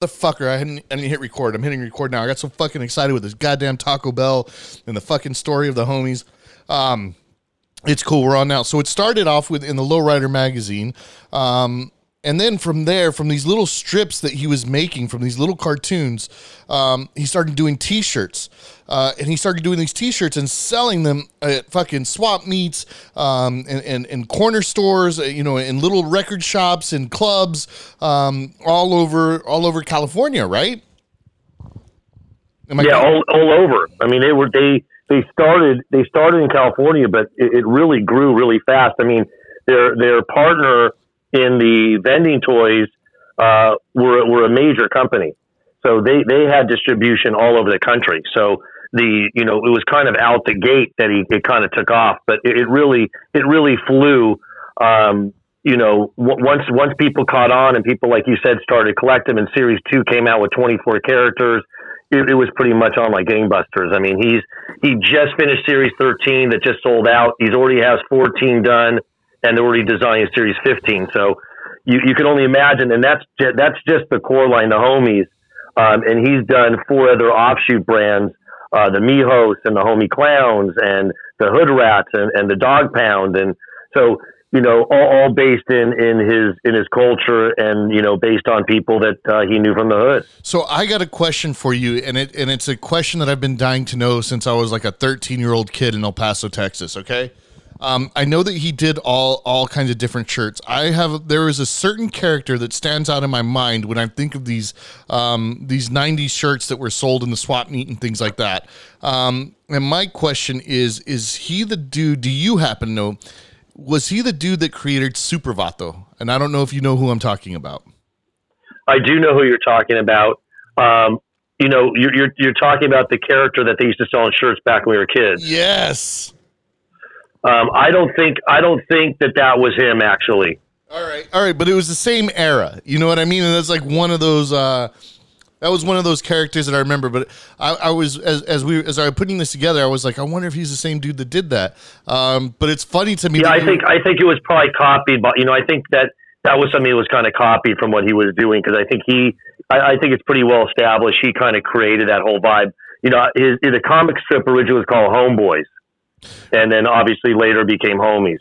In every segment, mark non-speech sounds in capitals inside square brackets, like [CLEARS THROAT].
the fucker. I hadn't I didn't hit record. I'm hitting record now. I got so fucking excited with this goddamn Taco Bell and the fucking story of the homies. Um, it's cool. We're on now. So it started off with in the Lowrider magazine. Um, and then from there, from these little strips that he was making, from these little cartoons, um, he started doing T-shirts, uh, and he started doing these T-shirts and selling them at fucking swap meets, um, and, and, and corner stores, uh, you know, in little record shops and clubs, um, all over all over California, right? Yeah, all, all over. I mean, they were they they started they started in California, but it, it really grew really fast. I mean, their their partner in the vending toys uh, were were a major company, so they they had distribution all over the country. So the you know it was kind of out the gate that he it kind of took off, but it, it really it really flew. Um, you know, w- once once people caught on and people like you said started collecting, and Series Two came out with 24 characters. It, it was pretty much on like gangbusters. I mean, he's he just finished Series 13 that just sold out. He's already has 14 done and they're already designing Series 15. So you, you can only imagine, and that's just, that's just the core line, the homies. Um, and he's done four other offshoot brands, uh, the Mijos and the Homie Clowns and the Hood Rats and, and the Dog Pound. And so, you know, all, all based in, in his in his culture and you know based on people that uh, he knew from the hood. So I got a question for you, and it and it's a question that I've been dying to know since I was like a 13 year old kid in El Paso, Texas. Okay, um, I know that he did all all kinds of different shirts. I have there is a certain character that stands out in my mind when I think of these um, these '90s shirts that were sold in the swap meet and things like that. Um, and my question is: Is he the dude? Do you happen to know? Was he the dude that created Super Vato? And I don't know if you know who I'm talking about. I do know who you're talking about. Um, you know, you're, you're, you're talking about the character that they used to sell in shirts back when we were kids. Yes. Um, I don't think I don't think that that was him actually. All right, all right, but it was the same era. You know what I mean? And that's like one of those. Uh, that was one of those characters that I remember. But I, I was as, as we as I was putting this together, I was like, I wonder if he's the same dude that did that. Um, but it's funny to me. Yeah, I think I think it was probably copied, but you know, I think that that was something that was kind of copied from what he was doing because I think he, I, I think it's pretty well established. He kind of created that whole vibe. You know, his, the comic strip originally was called Homeboys and then obviously later became homies.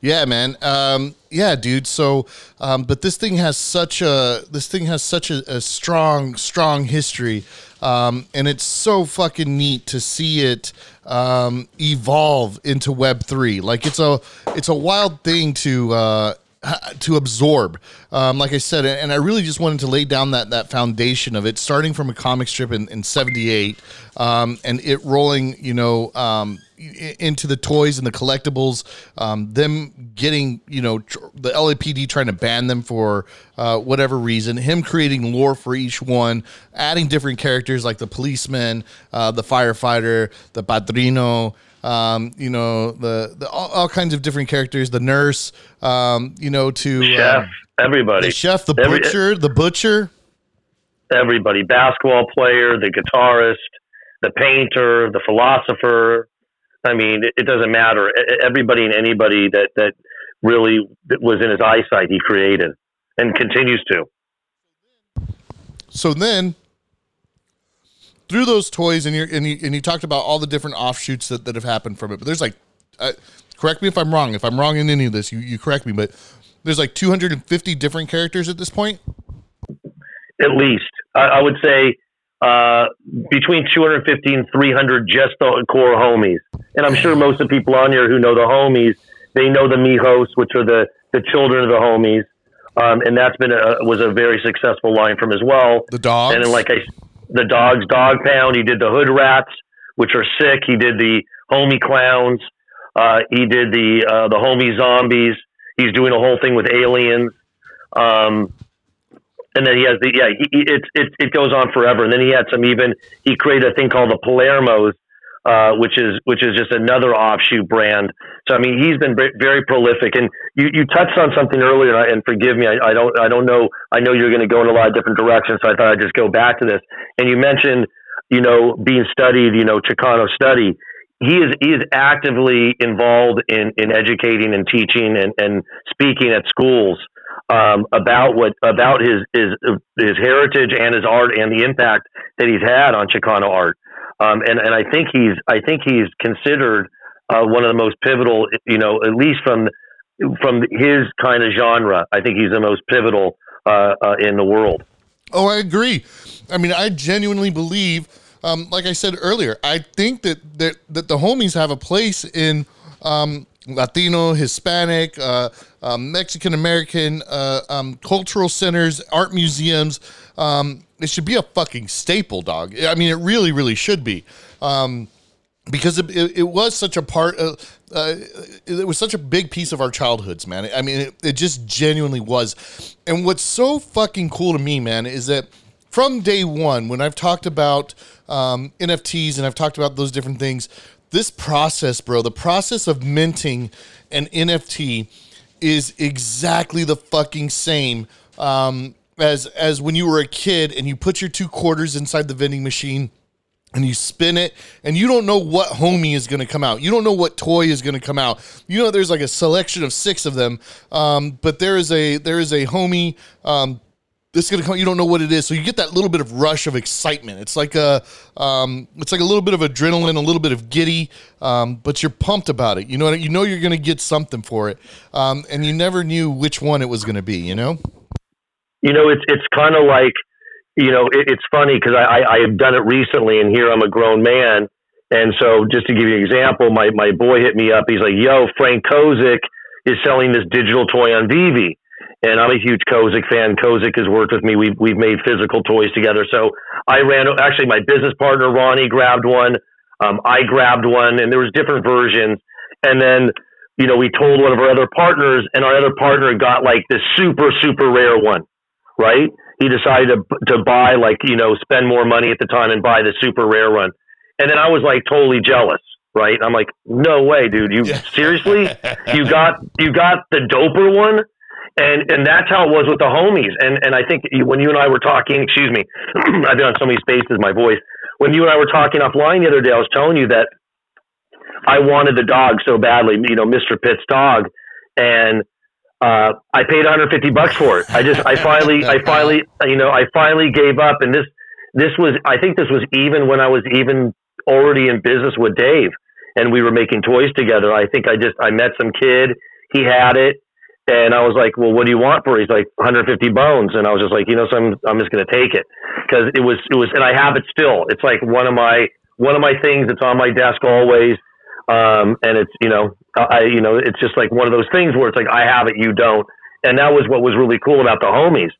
Yeah, man. Um, yeah, dude. So, um, but this thing has such a this thing has such a, a strong, strong history, um, and it's so fucking neat to see it um, evolve into Web three. Like it's a it's a wild thing to. Uh, to absorb, um, like I said, and I really just wanted to lay down that that foundation of it, starting from a comic strip in, in '78, um, and it rolling, you know, um, into the toys and the collectibles, um, them getting, you know, tr- the LAPD trying to ban them for uh, whatever reason, him creating lore for each one, adding different characters like the policeman, uh, the firefighter, the padrino, um, you know, the, the all, all, kinds of different characters, the nurse, um, you know, to chef, uh, everybody, the chef, the Every, butcher, the butcher, everybody, basketball player, the guitarist, the painter, the philosopher, I mean, it, it doesn't matter. Everybody and anybody that that really was in his eyesight, he created and continues to. So then, through those toys, and you and you, and you talked about all the different offshoots that, that have happened from it. But there's like, uh, correct me if I'm wrong. If I'm wrong in any of this, you, you correct me. But there's like 250 different characters at this point. At least, I, I would say uh, between 250 and 300 just the core homies. And I'm sure most of the people on here who know the homies, they know the Mijos, which are the, the children of the homies. Um, and that's been a, was a very successful line from as well. The dogs. And then, like I, the dogs, Dog Pound. He did the Hood Rats, which are sick. He did the Homie Clowns. Uh, he did the uh, the Homie Zombies. He's doing a whole thing with aliens. Um, and then he has the yeah he, it, it it goes on forever. And then he had some even he created a thing called the Palermos uh, which is which is just another offshoot brand. So I mean he's been very prolific. And you, you touched on something earlier and forgive me I, I don't I don't know I know you're going to go in a lot of different directions so I thought I'd just go back to this. And you mentioned you know being studied you know Chicano study. He is he is actively involved in in educating and teaching and, and speaking at schools um, about what about his his his heritage and his art and the impact that he's had on Chicano art. Um, and and I think he's I think he's considered uh, one of the most pivotal. You know, at least from from his kind of genre, I think he's the most pivotal uh, uh, in the world. Oh, I agree. I mean, I genuinely believe, um, like I said earlier, I think that that, that the homies have a place in um, Latino, Hispanic, uh, um, Mexican American uh, um, cultural centers, art museums. Um, it should be a fucking staple, dog. I mean, it really, really should be. Um, because it, it, it, was such a part of, uh, it was such a big piece of our childhoods, man. I mean, it, it just genuinely was. And what's so fucking cool to me, man, is that from day one, when I've talked about um, NFTs and I've talked about those different things, this process, bro, the process of minting an NFT is exactly the fucking same um, as as when you were a kid and you put your two quarters inside the vending machine and you spin it and you don't know what homie is going to come out. You don't know what toy is going to come out. You know there's like a selection of six of them um, but there is a there is a homie um, this is gonna come. You don't know what it is, so you get that little bit of rush of excitement. It's like a, um, it's like a little bit of adrenaline, a little bit of giddy, um, but you're pumped about it. You know, you know you're gonna get something for it, um, and you never knew which one it was gonna be. You know. You know, it's it's kind of like, you know, it, it's funny because I, I I have done it recently, and here I'm a grown man, and so just to give you an example, my my boy hit me up. He's like, "Yo, Frank Kozik is selling this digital toy on VeVe." And I'm a huge Kozik fan. Kozik has worked with me. We've we've made physical toys together. So I ran actually my business partner Ronnie grabbed one. Um, I grabbed one, and there was different versions. And then you know we told one of our other partners, and our other partner got like this super super rare one, right? He decided to to buy like you know spend more money at the time and buy the super rare one. And then I was like totally jealous right? I'm like, no way, dude. You seriously? You got you got the doper one? And and that's how it was with the homies. And and I think when you and I were talking, excuse me, [CLEARS THROAT] I've been on so many spaces, my voice. When you and I were talking offline the other day, I was telling you that I wanted the dog so badly, you know, Mr. Pitt's dog, and uh, I paid 150 bucks for it. I just, I finally, I finally, you know, I finally gave up. And this, this was, I think this was even when I was even already in business with Dave, and we were making toys together. I think I just, I met some kid. He had it and I was like, well, what do you want for? He's like 150 bones. And I was just like, you know, so I'm, I'm just going to take it because it was, it was, and I have it still. It's like one of my, one of my things that's on my desk always. Um, and it's, you know, I, you know, it's just like one of those things where it's like, I have it, you don't. And that was what was really cool about the homies.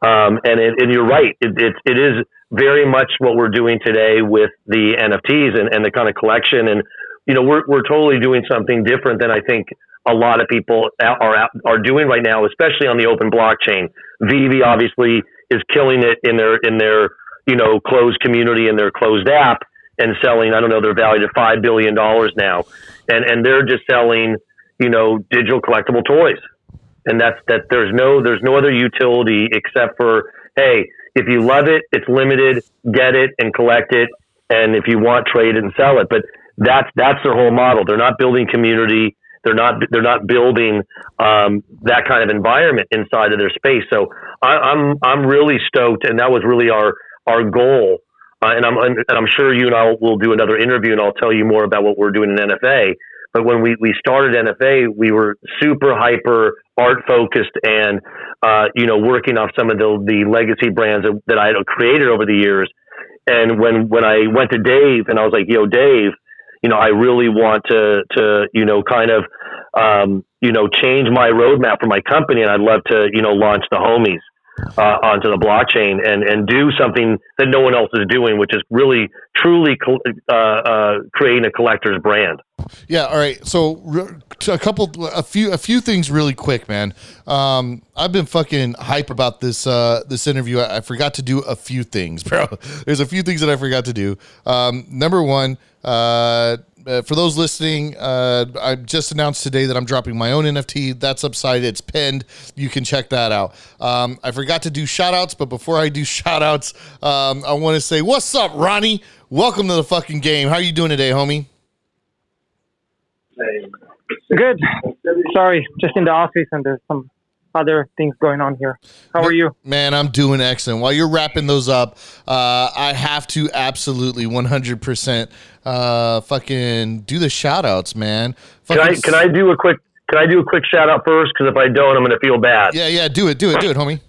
Um, and it, and you're right. It, it, it is very much what we're doing today with the NFTs and, and the kind of collection. And, you know, we're, we're totally doing something different than I think a lot of people are are doing right now, especially on the open blockchain. VeVe obviously is killing it in their in their you know closed community and their closed app and selling. I don't know, they're valued at five billion dollars now, and and they're just selling you know digital collectible toys, and that's that. There's no there's no other utility except for hey, if you love it, it's limited, get it and collect it, and if you want, trade it and sell it. But that's that's their whole model. They're not building community they're not they're not building um, that kind of environment inside of their space. So I, am I'm, I'm really stoked, and that was really our our goal. Uh, and I'm and I'm sure you and I will do another interview, and I'll tell you more about what we're doing in NFA. But when we, we started NFA, we were super hyper art focused and, uh, you know, working off some of the, the legacy brands that, that I had created over the years. And when, when I went to Dave and I was like, yo, Dave, you know, I really want to, to, you know, kind of, um, you know, change my roadmap for my company. And I'd love to, you know, launch the homies, uh, onto the blockchain and, and do something that no one else is doing, which is really, truly, uh, uh, creating a collector's brand. Yeah. All right. So a couple, a few, a few things really quick, man. Um, I've been fucking hype about this, uh, this interview. I, I forgot to do a few things, [LAUGHS] bro. There's a few things that I forgot to do. Um, number one, uh, uh, for those listening, uh, I just announced today that I'm dropping my own NFT. That's Upside. It's pinned. You can check that out. Um, I forgot to do shout outs, but before I do shout outs, um, I want to say, what's up, Ronnie? Welcome to the fucking game. How are you doing today, homie? Good. Sorry, just in the office and there's some other things going on here. How are you? Man, I'm doing excellent. While you're wrapping those up, uh, I have to absolutely 100% uh, fucking do the shout outs, man. Fucking can I can I do a quick can I do a quick shout out first? Because if I don't, I'm going to feel bad. Yeah, yeah, do it, do it, do it, homie.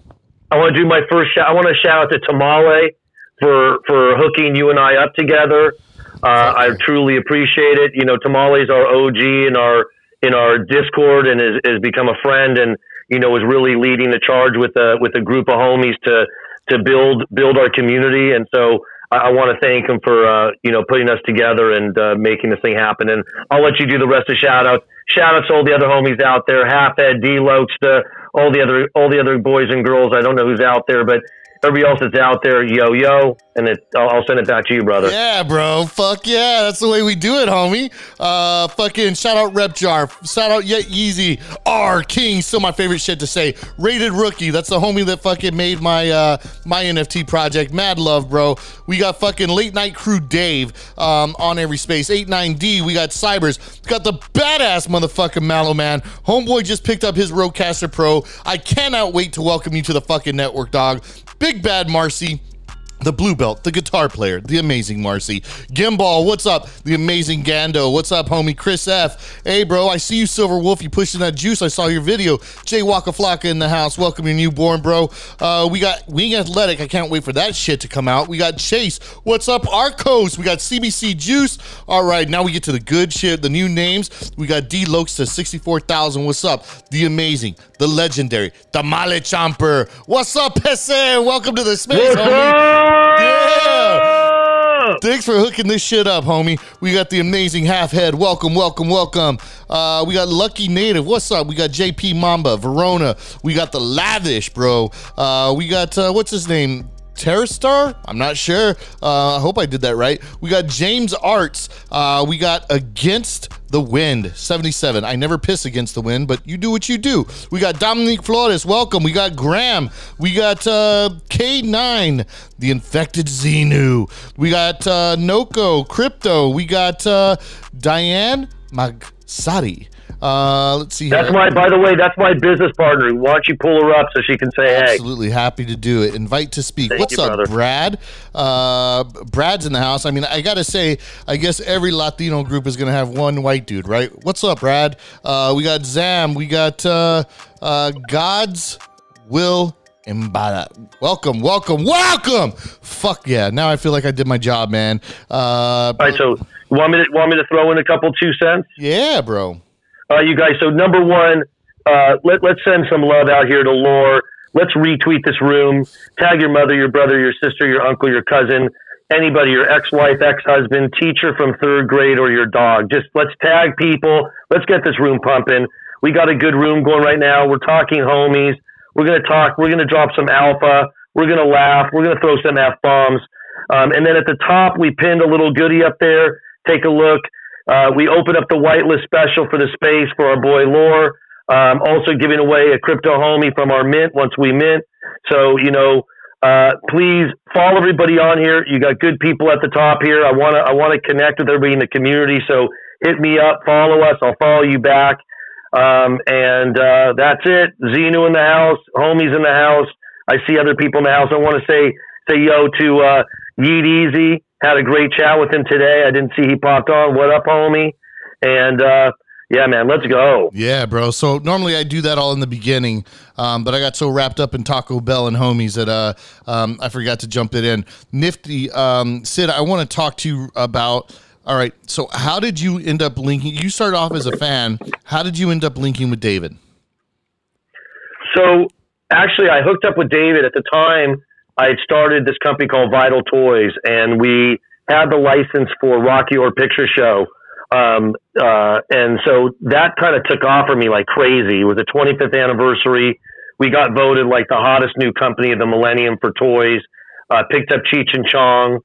I want to do my first shout. I want to shout out to Tamale for for hooking you and I up together. Uh, I truly appreciate it. You know, Tamale's our OG in our in our Discord and has, has become a friend and you know is really leading the charge with a with a group of homies to to build build our community. And so I, I want to thank him for uh, you know putting us together and uh, making this thing happen. And I'll let you do the rest of the shout outs. Shout outs to all the other homies out there, Half Ed, D Lokes, to all the other all the other boys and girls. I don't know who's out there, but everybody else that's out there, yo yo, and it, I'll, I'll, send it back to you, brother. Yeah, bro. Fuck yeah, that's the way we do it, homie. Uh, fucking shout out Rep Jar, shout out Yet Yeezy, R King, still my favorite shit to say. Rated Rookie, that's the homie that fucking made my uh my NFT project. Mad love, bro. We got fucking Late Night Crew Dave um, on every space. 89D, we got Cybers, got the badass motherfucking Mallow Man. Homeboy just picked up his Rodecaster Pro. I cannot wait to welcome you to the fucking network, dog. Big Bad Marcy, the blue belt, the guitar player, the amazing Marcy. Gimbal, what's up? The amazing Gando. What's up, homie? Chris F. Hey, bro, I see you, Silver Wolf. You pushing that juice. I saw your video. Jay Waka Flocka in the house. Welcome your newborn, bro. Uh, we got Wing Athletic. I can't wait for that shit to come out. We got Chase. What's up, Arcos? We got CBC Juice. All right, now we get to the good shit, the new names. We got D Lokes to 64,000. What's up? The amazing, the legendary, the Male Chomper. What's up, Pese? Welcome to the space, homie. Yeah. Thanks for hooking this shit up, homie. We got the amazing half head. Welcome, welcome, welcome. Uh, we got Lucky Native. What's up? We got JP Mamba, Verona. We got the Lavish, bro. Uh, we got uh, what's his name? Terrastar? I'm not sure. Uh, I hope I did that right. We got James Arts. Uh, we got Against the Wind, 77. I never piss against the wind, but you do what you do. We got Dominique Flores. Welcome. We got Graham. We got uh, K9, the infected Xenu. We got uh, Noko, Crypto. We got uh, Diane Magsari. Uh, let's see. That's here. my. By the way, that's my business partner. Why don't you pull her up so she can say hey? Absolutely happy to do it. Invite to speak. Thank What's you, up, brother. Brad? Uh, Brad's in the house. I mean, I gotta say, I guess every Latino group is gonna have one white dude, right? What's up, Brad? Uh, we got Zam. We got uh, uh, God's will Imbada. Welcome, welcome, welcome. Fuck yeah! Now I feel like I did my job, man. Uh, All right, so want me to want me to throw in a couple two cents? Yeah, bro uh, you guys. So number one, uh, let let's send some love out here to Lore. Let's retweet this room. Tag your mother, your brother, your sister, your uncle, your cousin, anybody, your ex-wife, ex-husband, teacher from third grade, or your dog. Just let's tag people. Let's get this room pumping. We got a good room going right now. We're talking homies. We're gonna talk. We're gonna drop some alpha. We're gonna laugh. We're gonna throw some f bombs. Um, and then at the top, we pinned a little goodie up there. Take a look. Uh, we opened up the whitelist special for the space for our boy Lore. Um, also giving away a crypto homie from our mint once we mint. So, you know, uh, please follow everybody on here. You got good people at the top here. I want to, I want to connect with everybody in the community. So hit me up, follow us. I'll follow you back. Um, and, uh, that's it. Xenu in the house, homies in the house. I see other people in the house. I want to say, say yo to, uh, Yeet Easy. Had a great chat with him today. I didn't see he popped on. What up, homie? And uh, yeah, man, let's go. Yeah, bro. So normally I do that all in the beginning, um, but I got so wrapped up in Taco Bell and homies that uh, um, I forgot to jump it in. Nifty, um, Sid, I want to talk to you about. All right, so how did you end up linking? You started off as a fan. How did you end up linking with David? So actually, I hooked up with David at the time. I had started this company called Vital Toys, and we had the license for Rocky Horror Picture Show. Um, uh, and so that kind of took off for me like crazy. It was the 25th anniversary. We got voted like the hottest new company of the millennium for toys. Uh, picked up Cheech and Chong,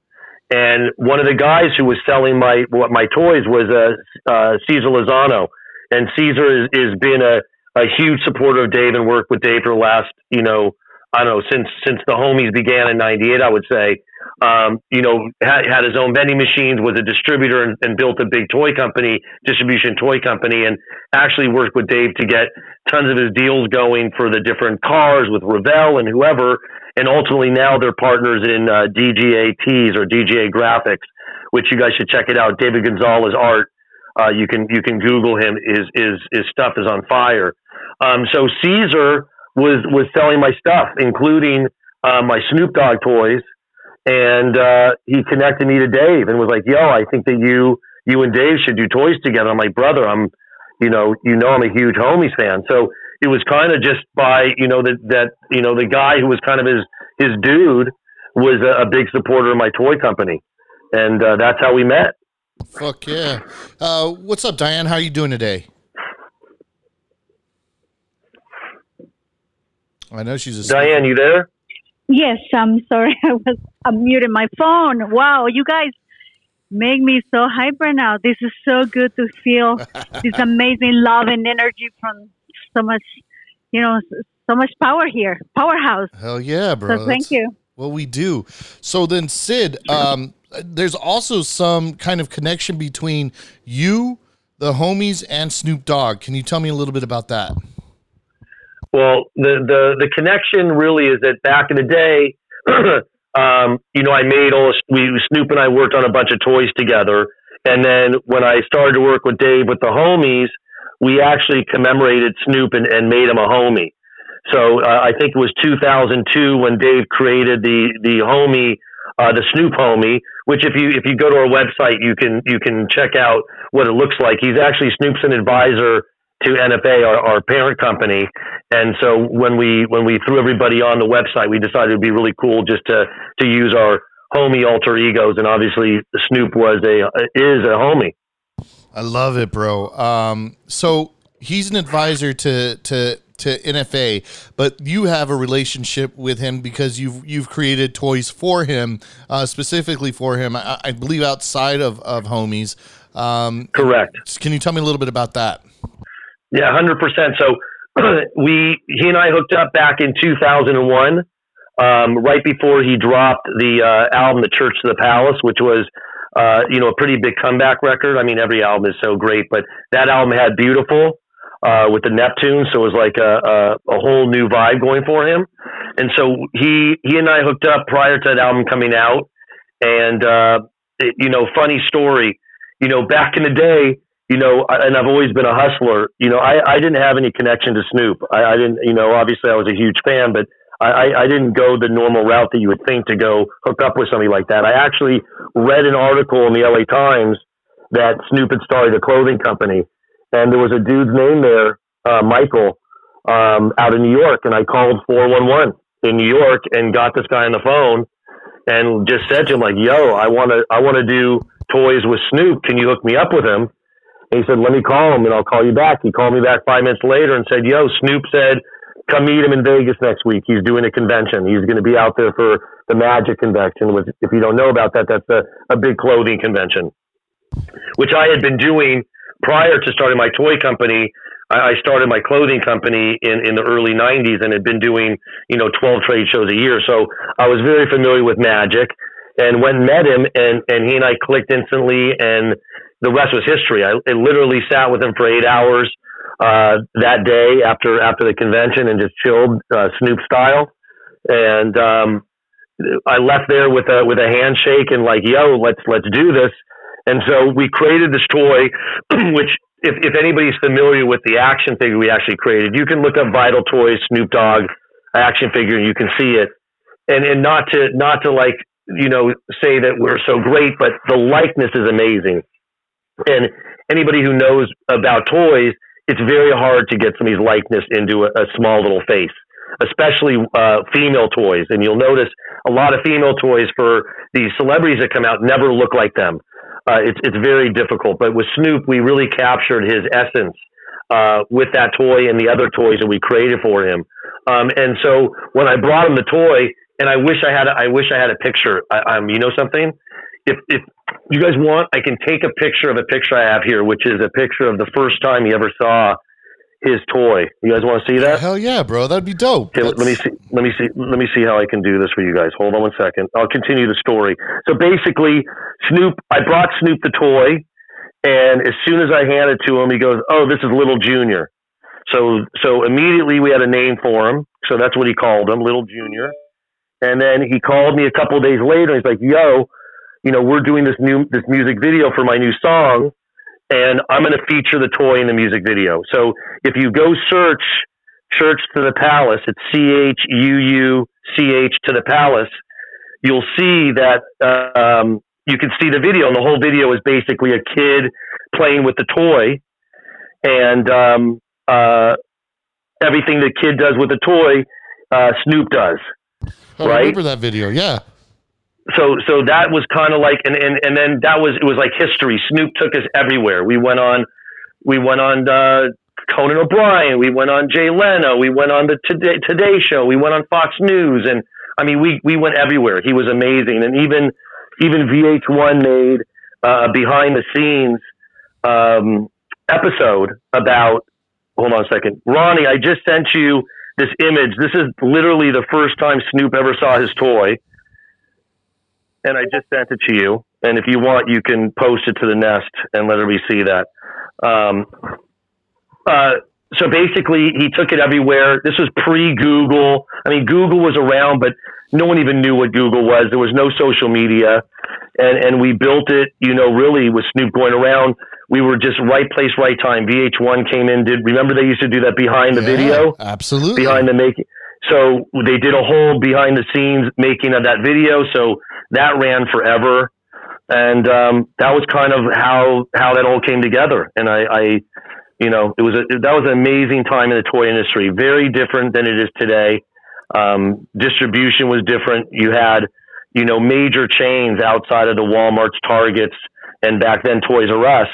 and one of the guys who was selling my what my toys was uh, uh, Caesar Lozano, and Caesar has been a, a huge supporter of Dave and worked with Dave for the last you know I don't know since since the homies began in '98. I would say. um, you know, had, had his own vending machines, was a distributor, and, and, built a big toy company, distribution toy company, and actually worked with Dave to get tons of his deals going for the different cars with Revell and whoever. And ultimately, now they're partners in uh, DGA Tees or DGA Graphics, which you guys should check it out. David Gonzales art. Uh, you can you can Google him. His his his stuff is on fire. Um, so Caesar was was selling my stuff, including uh, my Snoop Dogg toys and uh, he connected me to Dave and was like, "Yo, I think that you you and Dave should do toys together." I'm like, "Brother, I'm you know you know I'm a huge homies fan." So it was kind of just by you know that that you know the guy who was kind of his his dude was a, a big supporter of my toy company, and uh, that's how we met. Fuck yeah! Uh, what's up, Diane? How are you doing today? I know she's a Diane. You there? Yes, I'm sorry. [LAUGHS] I was I'm my phone. Wow, you guys make me so hyper now. This is so good to feel [LAUGHS] this amazing love and energy from so much, you know, so much power here. Powerhouse. Hell yeah, bro. So thank you. Well, we do. So then, Sid, um, there's also some kind of connection between you, the homies, and Snoop Dogg. Can you tell me a little bit about that? Well, the, the, the connection really is that back in the day, [CLEARS THROAT] um, you know, I made all we Snoop and I worked on a bunch of toys together, and then when I started to work with Dave with the homies, we actually commemorated Snoop and, and made him a homie. So uh, I think it was 2002 when Dave created the the homie, uh, the Snoop homie. Which if you if you go to our website, you can you can check out what it looks like. He's actually Snoop's an advisor to NFA, our, our parent company. And so when we when we threw everybody on the website, we decided it'd be really cool just to to use our homie alter egos, and obviously Snoop was a is a homie. I love it, bro. Um, so he's an advisor to to to NFA, but you have a relationship with him because you've you've created toys for him, uh, specifically for him. I, I, believe outside of of homies. Um, Correct. Can you tell me a little bit about that? Yeah, hundred percent. So [CLEARS THROAT] we he and I hooked up back in 2001, um, right before he dropped the uh, album "The Church to the Palace," which was uh, you know a pretty big comeback record. I mean, every album is so great, but that album had "Beautiful" uh, with the Neptunes, so it was like a, a, a whole new vibe going for him. And so he he and I hooked up prior to that album coming out, and uh, it, you know, funny story. You know, back in the day, you know, and I've always been a hustler. You know, I, I didn't have any connection to Snoop. I, I didn't, you know, obviously I was a huge fan, but I, I didn't go the normal route that you would think to go hook up with somebody like that. I actually read an article in the LA Times that Snoop had started a clothing company, and there was a dude's name there, uh, Michael, um, out in New York, and I called 411 in New York and got this guy on the phone and just said to him like, "Yo, I want to, I want to do toys with Snoop. Can you hook me up with him?" He said, let me call him and I'll call you back. He called me back five minutes later and said, yo, Snoop said, come meet him in Vegas next week. He's doing a convention. He's going to be out there for the Magic Convention. Which, if you don't know about that, that's a, a big clothing convention, which I had been doing prior to starting my toy company. I started my clothing company in, in the early 90s and had been doing, you know, 12 trade shows a year. So I was very familiar with Magic and and met him and, and he and I clicked instantly and the rest was history. I, I literally sat with him for eight hours uh, that day after after the convention and just chilled uh, Snoop style. And um, I left there with a with a handshake and like, yo, let's let's do this. And so we created this toy, [CLEARS THROAT] which if, if anybody's familiar with the action figure we actually created, you can look up Vital Toys Snoop Dogg action figure and you can see it. And and not to not to like you know say that we're so great, but the likeness is amazing. And anybody who knows about toys, it's very hard to get somebody's likeness into a, a small little face, especially uh, female toys. And you'll notice a lot of female toys for these celebrities that come out never look like them. Uh, it's it's very difficult. But with Snoop, we really captured his essence uh, with that toy and the other toys that we created for him. Um, and so when I brought him the toy, and I wish I had a, I wish I had a picture. I, um, you know something? If if you guys want, I can take a picture of a picture I have here, which is a picture of the first time he ever saw his toy. You guys want to see that? Hell yeah, bro. That'd be dope. Okay, let me see. Let me see. Let me see how I can do this for you guys. Hold on one second. I'll continue the story. So basically, Snoop. I brought Snoop the toy, and as soon as I handed it to him, he goes, "Oh, this is Little Junior." So so immediately we had a name for him. So that's what he called him, Little Junior. And then he called me a couple days later. He's like, "Yo, you know, we're doing this new this music video for my new song." and I'm going to feature the toy in the music video. So if you go search Church to the Palace, it's C H U U C H to the Palace, you'll see that um, you can see the video, and the whole video is basically a kid playing with the toy, and um, uh, everything the kid does with the toy, uh, Snoop does. I right? remember that video. Yeah. So so that was kind of like and, and and then that was it was like history. Snoop took us everywhere. We went on we went on uh conan o'brien we went on jay leno we went on the today, today show we went on fox news and i mean we we went everywhere. He was amazing. And even even vh1 made uh, behind the scenes um episode about hold on a second. Ronnie i just sent you this image. This is literally the first time snoop ever saw his toy and I just sent it to you. And if you want, you can post it to the nest and let everybody see that. Um, uh, so basically, he took it everywhere. This was pre Google. I mean, Google was around, but no one even knew what Google was. There was no social media, and and we built it. You know, really with Snoop going around. We were just right place, right time. VH1 came in. Did remember they used to do that behind the Yeah, video? Absolutely. behind the making. So they did a whole behind the scenes making of that video. So that ran forever, and um, that was kind of how how that all came together. And I, I you know, it was a, that was an amazing time in the toy industry. Very different than it is today. Um, distribution was different. You had you know major chains outside of the WalMarts, Targets, and back then Toys R Us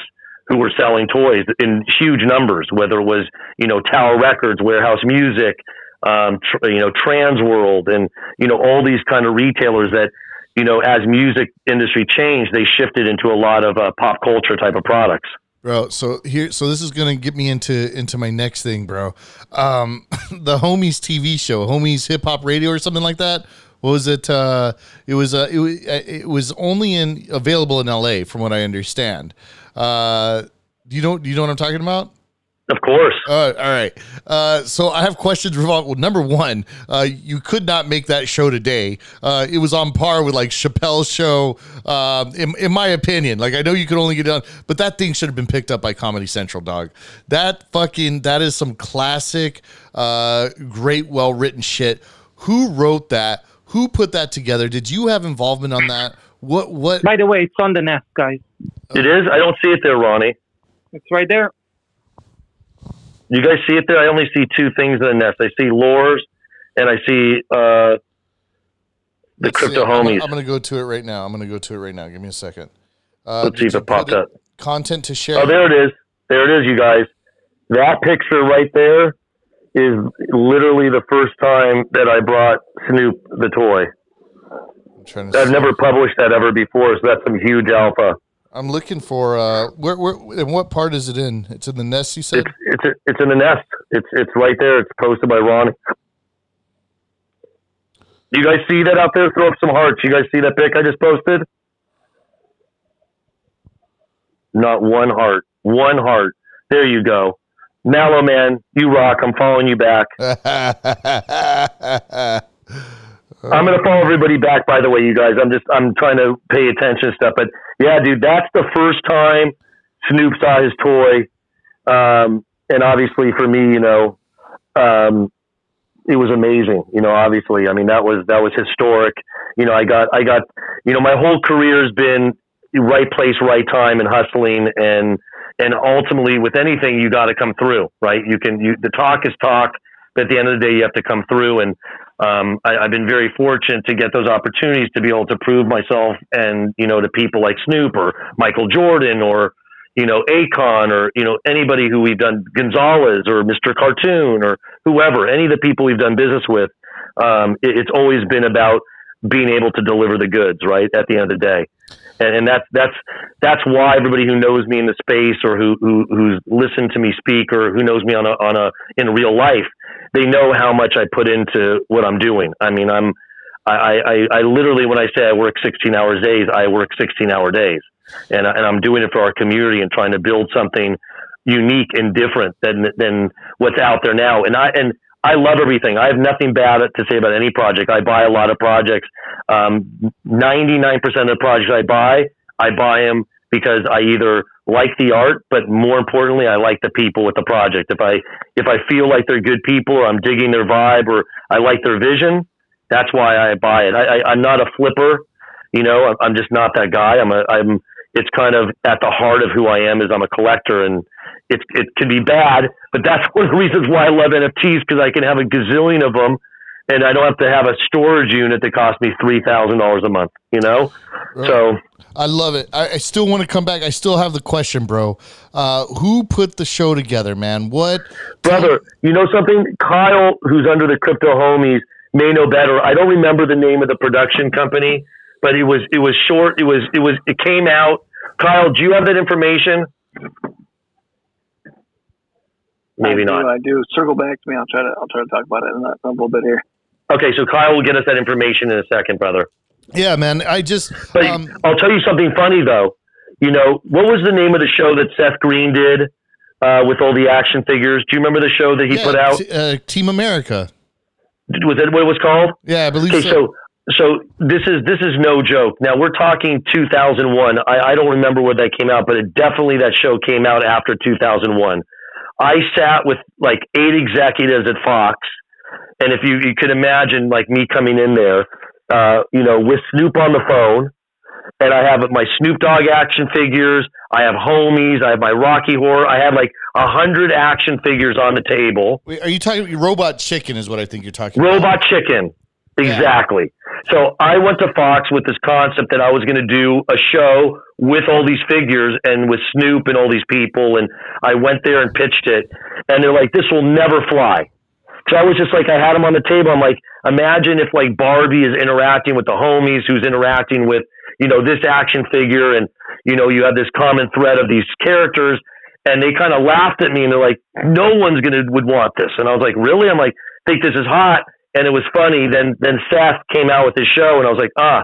who were selling toys in huge numbers, whether it was, you know, Tower Records, Warehouse Music, um, tr- you know, Trans World, and, you know, all these kind of retailers that, you know, as music industry changed, they shifted into a lot of uh, pop culture type of products. bro so here so this is gonna get me into into my next thing bro. Um [LAUGHS] the homies tv show homies hip hop radio or something like that? What was it uh it was uh it, wa- it was only in available in la from what i understand. Uh you know do you know what i'm talking about Of course. uh, all right. Uh, so I have questions revolving. Well, number one, uh, you could not make that show today. Uh, it was on par with like Chappelle's show, um, in, in my opinion. Like I know you could only get on, but that thing should have been picked up by Comedy Central, dog. That fucking that is some classic, uh, great, well written shit. Who wrote that? Who put that together? Did you have involvement on that? What what? By the way, it's on the nest, guys. It is? I don't see it there, Ronnie. It's right there. You guys see it there? I only see two things in the nest. I see Lore's and I see uh, the Let's see. crypto I'm gonna- homies. I'm gonna go to it right now. I'm gonna go to it right now. Give me a second. Uh, Let's see if it popped up. Content to share. Oh, there it is. There it is, you guys. That picture right there is literally the first time that I brought Snoop the toy. I'm to I've see. never published that ever before, so that's some huge alpha. I'm looking for uh, where where and what part is it in? It's in the nest. You said. It's it's it's in the nest. It's it's right there. It's posted by Ronnie. You guys see that out there? Throw up some hearts. You guys see that pic I just posted? Not one heart. One heart. There you go. Mallow man, you rock. I'm following you back. [LAUGHS] I'm gonna follow everybody back. By the way, you guys, I'm just I'm trying to pay attention to stuff. But yeah, dude, that's the first time Snoop saw his toy, um, and obviously for me, you know, um, it was amazing. You know, obviously, I mean that was that was historic. You know, I got I got you know my whole career has been right place, right time, and hustling, and and ultimately with anything you got to come through, right? You can you the talk is talk, but at the end of the day, you have to come through and um, I, I've been very fortunate to get those opportunities to be able to prove myself and, you know, to people like Snoop or Michael Jordan or, you know, Akon or, you know, anybody who we've done Gonzales or Mr. Cartoon or whoever, any of the people we've done business with. Um, it, it's always been about being able to deliver the goods, right? At the end of the day. And, and that's that's that's why everybody who knows me in the space or who, who who's listened to me speak or who knows me on a on a in real life, they know how much I put into what I'm doing. I mean, I'm I I, I literally when I say I work 16 hours days, I work 16 hour days, and and I'm doing it for our community and trying to build something unique and different than than what's out there now. And I and I love everything. I have nothing bad to say about any project. I buy a lot of projects. Um, 99% of the projects I buy, I buy them because I either like the art, but more importantly, I like the people with the project. If I if I feel like they're good people, or I'm digging their vibe, or I like their vision, that's why I buy it. I, I, I'm not a flipper, you know. I'm just not that guy. I'm a I'm. It's kind of at the heart of who I am. Is I'm a collector, and it, it can be bad, but that's [LAUGHS] one of the reasons why I love NFTs because I can have a gazillion of them and I don't have to have a storage unit that costs me $3,000 a month, you know? Right. So I love it. I, I, still want to come back. I still have the question, bro. Uh, who put the show together, man? What? Brother, you know something? Kyle, who's under the crypto homies, may know better. I don't remember the name of the production company, but it was, it was short. It was, it was, it came out. Kyle, do you have that information? Maybe I not. Do, I do. Circle back to me. I'll try to. I'll try to talk about it in a, a little bit here. Okay, so Kyle will get us that information in a second, brother. Yeah, man. I just. But um, I'll tell you something funny though. You know what was the name of the show that Seth Green did uh, with all the action figures? Do you remember the show that he yeah, put out? T- uh, Team America. Was that what it was called? Yeah, I believe okay, so. so. So this is this is no joke. Now we're talking 2001. I, I don't remember where that came out, but it definitely that show came out after 2001. I sat with like eight executives at Fox, and if you, you could imagine like me coming in there, uh, you know, with Snoop on the phone, and I have my Snoop Dogg action figures, I have homies, I have my Rocky Horror, I have like a hundred action figures on the table. Wait, are you talking Robot Chicken? Is what I think you're talking. Robot about. Chicken. Exactly. So I went to Fox with this concept that I was going to do a show with all these figures and with Snoop and all these people. And I went there and pitched it. And they're like, this will never fly. So I was just like, I had them on the table. I'm like, imagine if like Barbie is interacting with the homies who's interacting with, you know, this action figure. And, you know, you have this common thread of these characters. And they kind of laughed at me and they're like, no one's going to, would want this. And I was like, really? I'm like, think this is hot and it was funny. Then then Seth came out with his show, and I was like, ah,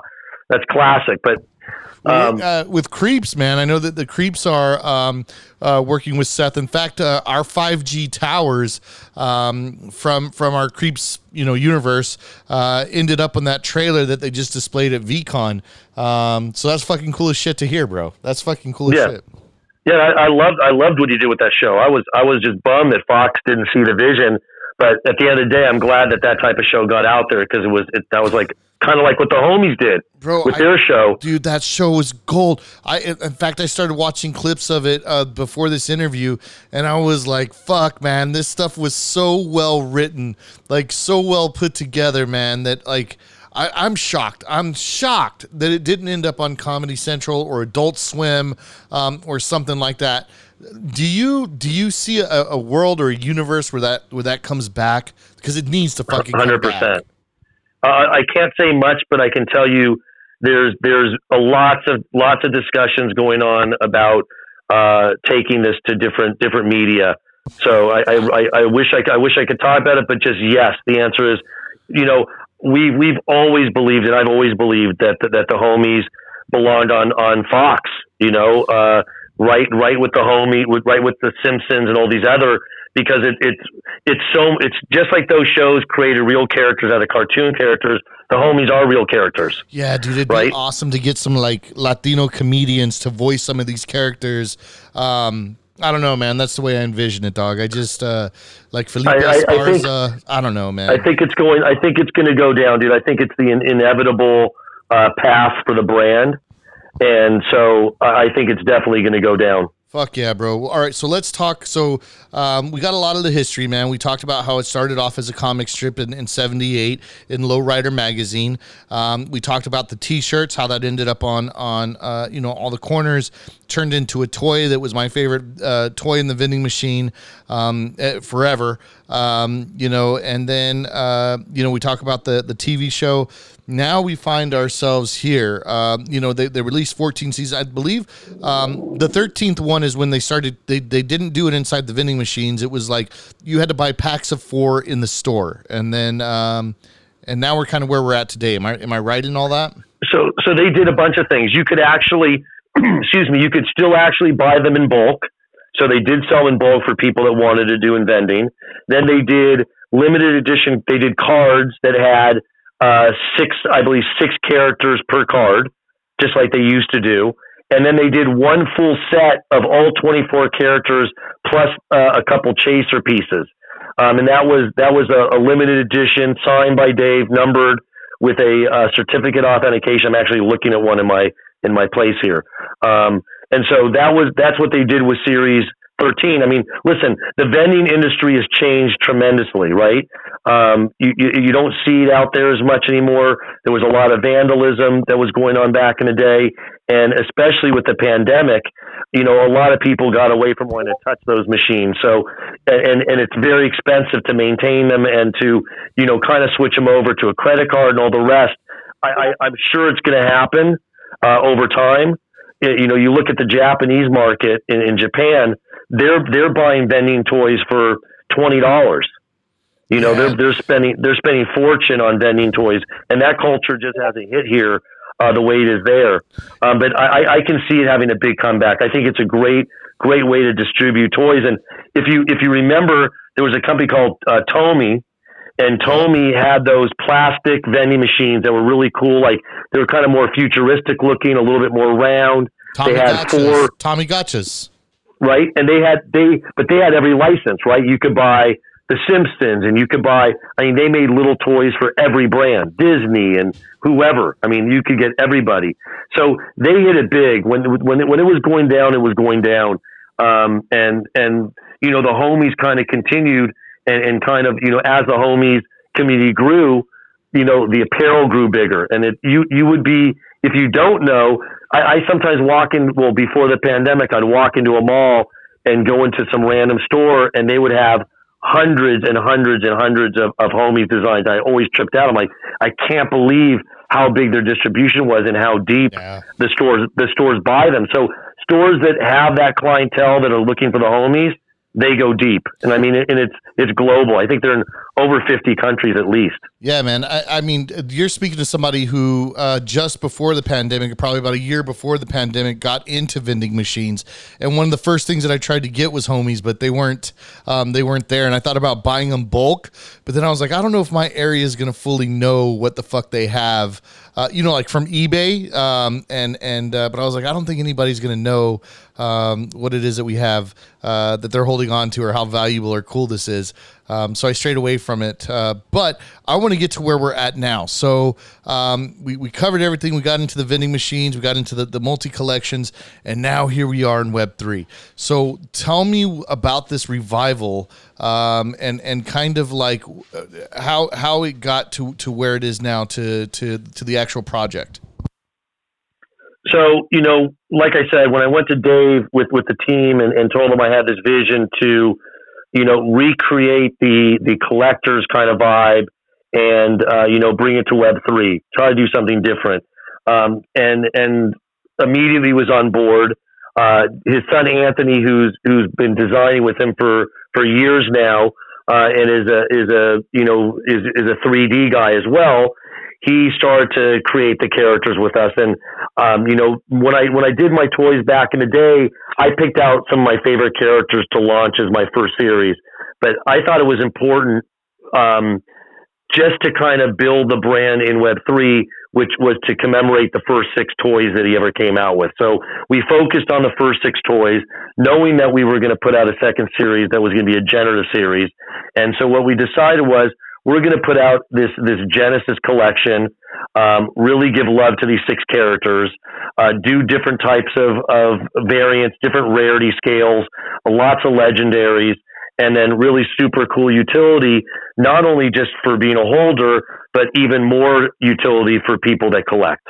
that's classic. But um, uh, with creeps, man, I know that the creeps are um, uh, working with Seth. In fact, uh, our 5G towers um, from from our creeps, you know, universe uh, ended up on that trailer that they just displayed at VeeCon. Um, so that's fucking cool as shit to hear, bro. That's fucking cool yeah. as shit. Yeah, I, I loved I loved what you did with that show. I was I was just bummed that Fox didn't see the vision but at the end of the day, I'm glad that that type of show got out there because it was it, that was like kind of like what the homies did Bro, with I, their show. Dude, that show was gold. I in fact I started watching clips of it uh, before this interview, and I was like, "Fuck, man, this stuff was so well written, like so well put together, man. That like." I, am shocked. I'm shocked that it didn't end up on Comedy Central or Adult Swim um, or something like that. Do you do you see a, a, world or a universe where that where that comes back because it needs to fucking hundred percent. Uh, I can't say much, but I can tell you there's there's a lots of lots of discussions going on about uh, taking this to different different media. So I, I, I wish I, I wish I could talk about it, but just yes, the answer is, you know, we we've always believed, and I've always believed that that the homies belonged on on Fox. You know, uh, right right with the homie with right with the Simpsons and all these other because it, it's it's so it's just like those shows created real characters out of cartoon characters. The homies are real characters. Yeah, dude, it'd right? be awesome to get some like Latino comedians to voice some of these characters. Um, I don't know, man. That's the way I envision it, dog. I just uh, like Felipe I, I, I, think, I don't know, man. I think it's going. I think it's going to go down, dude. I think it's the in, inevitable uh, path for the brand and so I think it's definitely going to go down. Fuck yeah, bro. All right, so let's talk. So um, we got a lot of the history, man. We talked about how it started off as a comic strip in, in 78 in Lowrider magazine. Um, we talked about the t-shirts, how that ended up on, on uh, you know, all the corners, turned into a toy that was my favorite uh, toy in the vending machine um, eh, forever. Um, you know, and then, uh, you know, we talk about the, the TV show now we find ourselves here. Um, you know, they, they released 14 seasons. I believe um, the 13th one is when they started. They, they didn't do it inside the vending machines. It was like you had to buy packs of four in the store, and then um, and now we're kind of where we're at today. Am I am I right in all that? So so they did a bunch of things. You could actually, [CLEARS THROAT] excuse me, you could still actually buy them in bulk. So they did sell in bulk for people that wanted to do in vending. Then they did limited edition. They did cards that had uh, six, I believe, six characters per card, just like they used to do. And then they did one full set of all 24 characters plus uh, a couple chaser pieces. Um, and that was that was a, a, limited edition, signed by Dave, numbered with a uh, certificate authentication. I'm actually looking at one in my in my place here. Um, and so that was that's what they did with series 13. I mean, listen, the vending industry has changed tremendously, right? Um, you, you, you don't see it out there as much anymore. There was a lot of vandalism that was going on back in the day, and especially with the pandemic, you know, a lot of people got away from wanting to touch those machines. So, and and it's very expensive to maintain them and to you know kind of switch them over to a credit card and all the rest. I, I, I'm sure it's going to happen uh, over time you know, you look at the Japanese market in, in Japan, they're they're buying vending toys for twenty dollars. You know, yeah. they're they're spending they're spending fortune on vending toys, and that culture just hasn't hit here uh, the way it is there. Um, but I, I can see it having a big comeback. I think it's a great great way to distribute toys. And if you if you remember, there was a company called uh, Tomy, and Tomy had those plastic vending machines that were really cool. Like they were kind of more futuristic looking, a little bit more round. Tomy they had gotchas. four Tomy Gotchas, right? And they had they, but they had every license, right? You could buy the Simpsons, and you could buy. I mean, they made little toys for every brand, Disney and whoever. I mean, you could get everybody. So they hit it big when when it, when it was going down. It was going down, um, and and you know the homies kind of continued and, and kind of you know as the homies community grew, you know the apparel grew bigger, and it you you would be if you don't know, I, I sometimes walk in. Well, before the pandemic, I'd walk into a mall and go into some random store, and they would have hundreds and hundreds and hundreds of, of homies designs. I always tripped out. I'm like, I can't believe how big their distribution was and how deep yeah. the stores the stores buy them. So stores that have that clientele that are looking for the homies, they go deep, and I mean, and it's it's global. I think they're in over fifty countries at least. Yeah, man. I, I mean, you're speaking to somebody who uh, just before the pandemic, probably about a year before the pandemic, got into vending machines, and one of the first things that I tried to get was homies, but they weren't um, they weren't there, and I thought about buying them bulk, but then I was like, I don't know if my area is gonna fully know what the fuck they have. Uh, you know, like from eBay, um, and and uh, but I was like, I don't think anybody's gonna know um, what it is that we have uh, that they're holding on to or how valuable or cool this is. Um, so I strayed away from it. Uh, but I want to get to where we're at now. So um, we, we covered everything. We got into the vending machines, we got into the, the multi collections, and now here we are in Web3. So tell me about this revival um, and, and kind of like uh, how, how it got to, to where it is now to, to, to the actual project. So, you know, like I said, when I went to Dave with, with the team and, and told him I had this vision to, you know, recreate the, the collector's kind of vibe and, uh, you know, bring it to Web3, try to do something different. Um, and, and immediately was on board. Uh, his son Anthony, who's, who's been designing with him for, for years now, uh, and is a, is a, you know, is, is a 3D guy as well he started to create the characters with us. And um, you know, when I when I did my toys back in the day, I picked out some of my favorite characters to launch as my first series. But I thought it was important um, just to kind of build the brand in Web three, which was to commemorate the first six toys that he ever came out with. So we focused on the first six toys, knowing that we were going to put out a second series that was going to be a generative series. And so what we decided was we're going to put out this this Genesis collection. Um, really give love to these six characters. Uh, do different types of of variants, different rarity scales, lots of legendaries, and then really super cool utility. Not only just for being a holder, but even more utility for people that collect.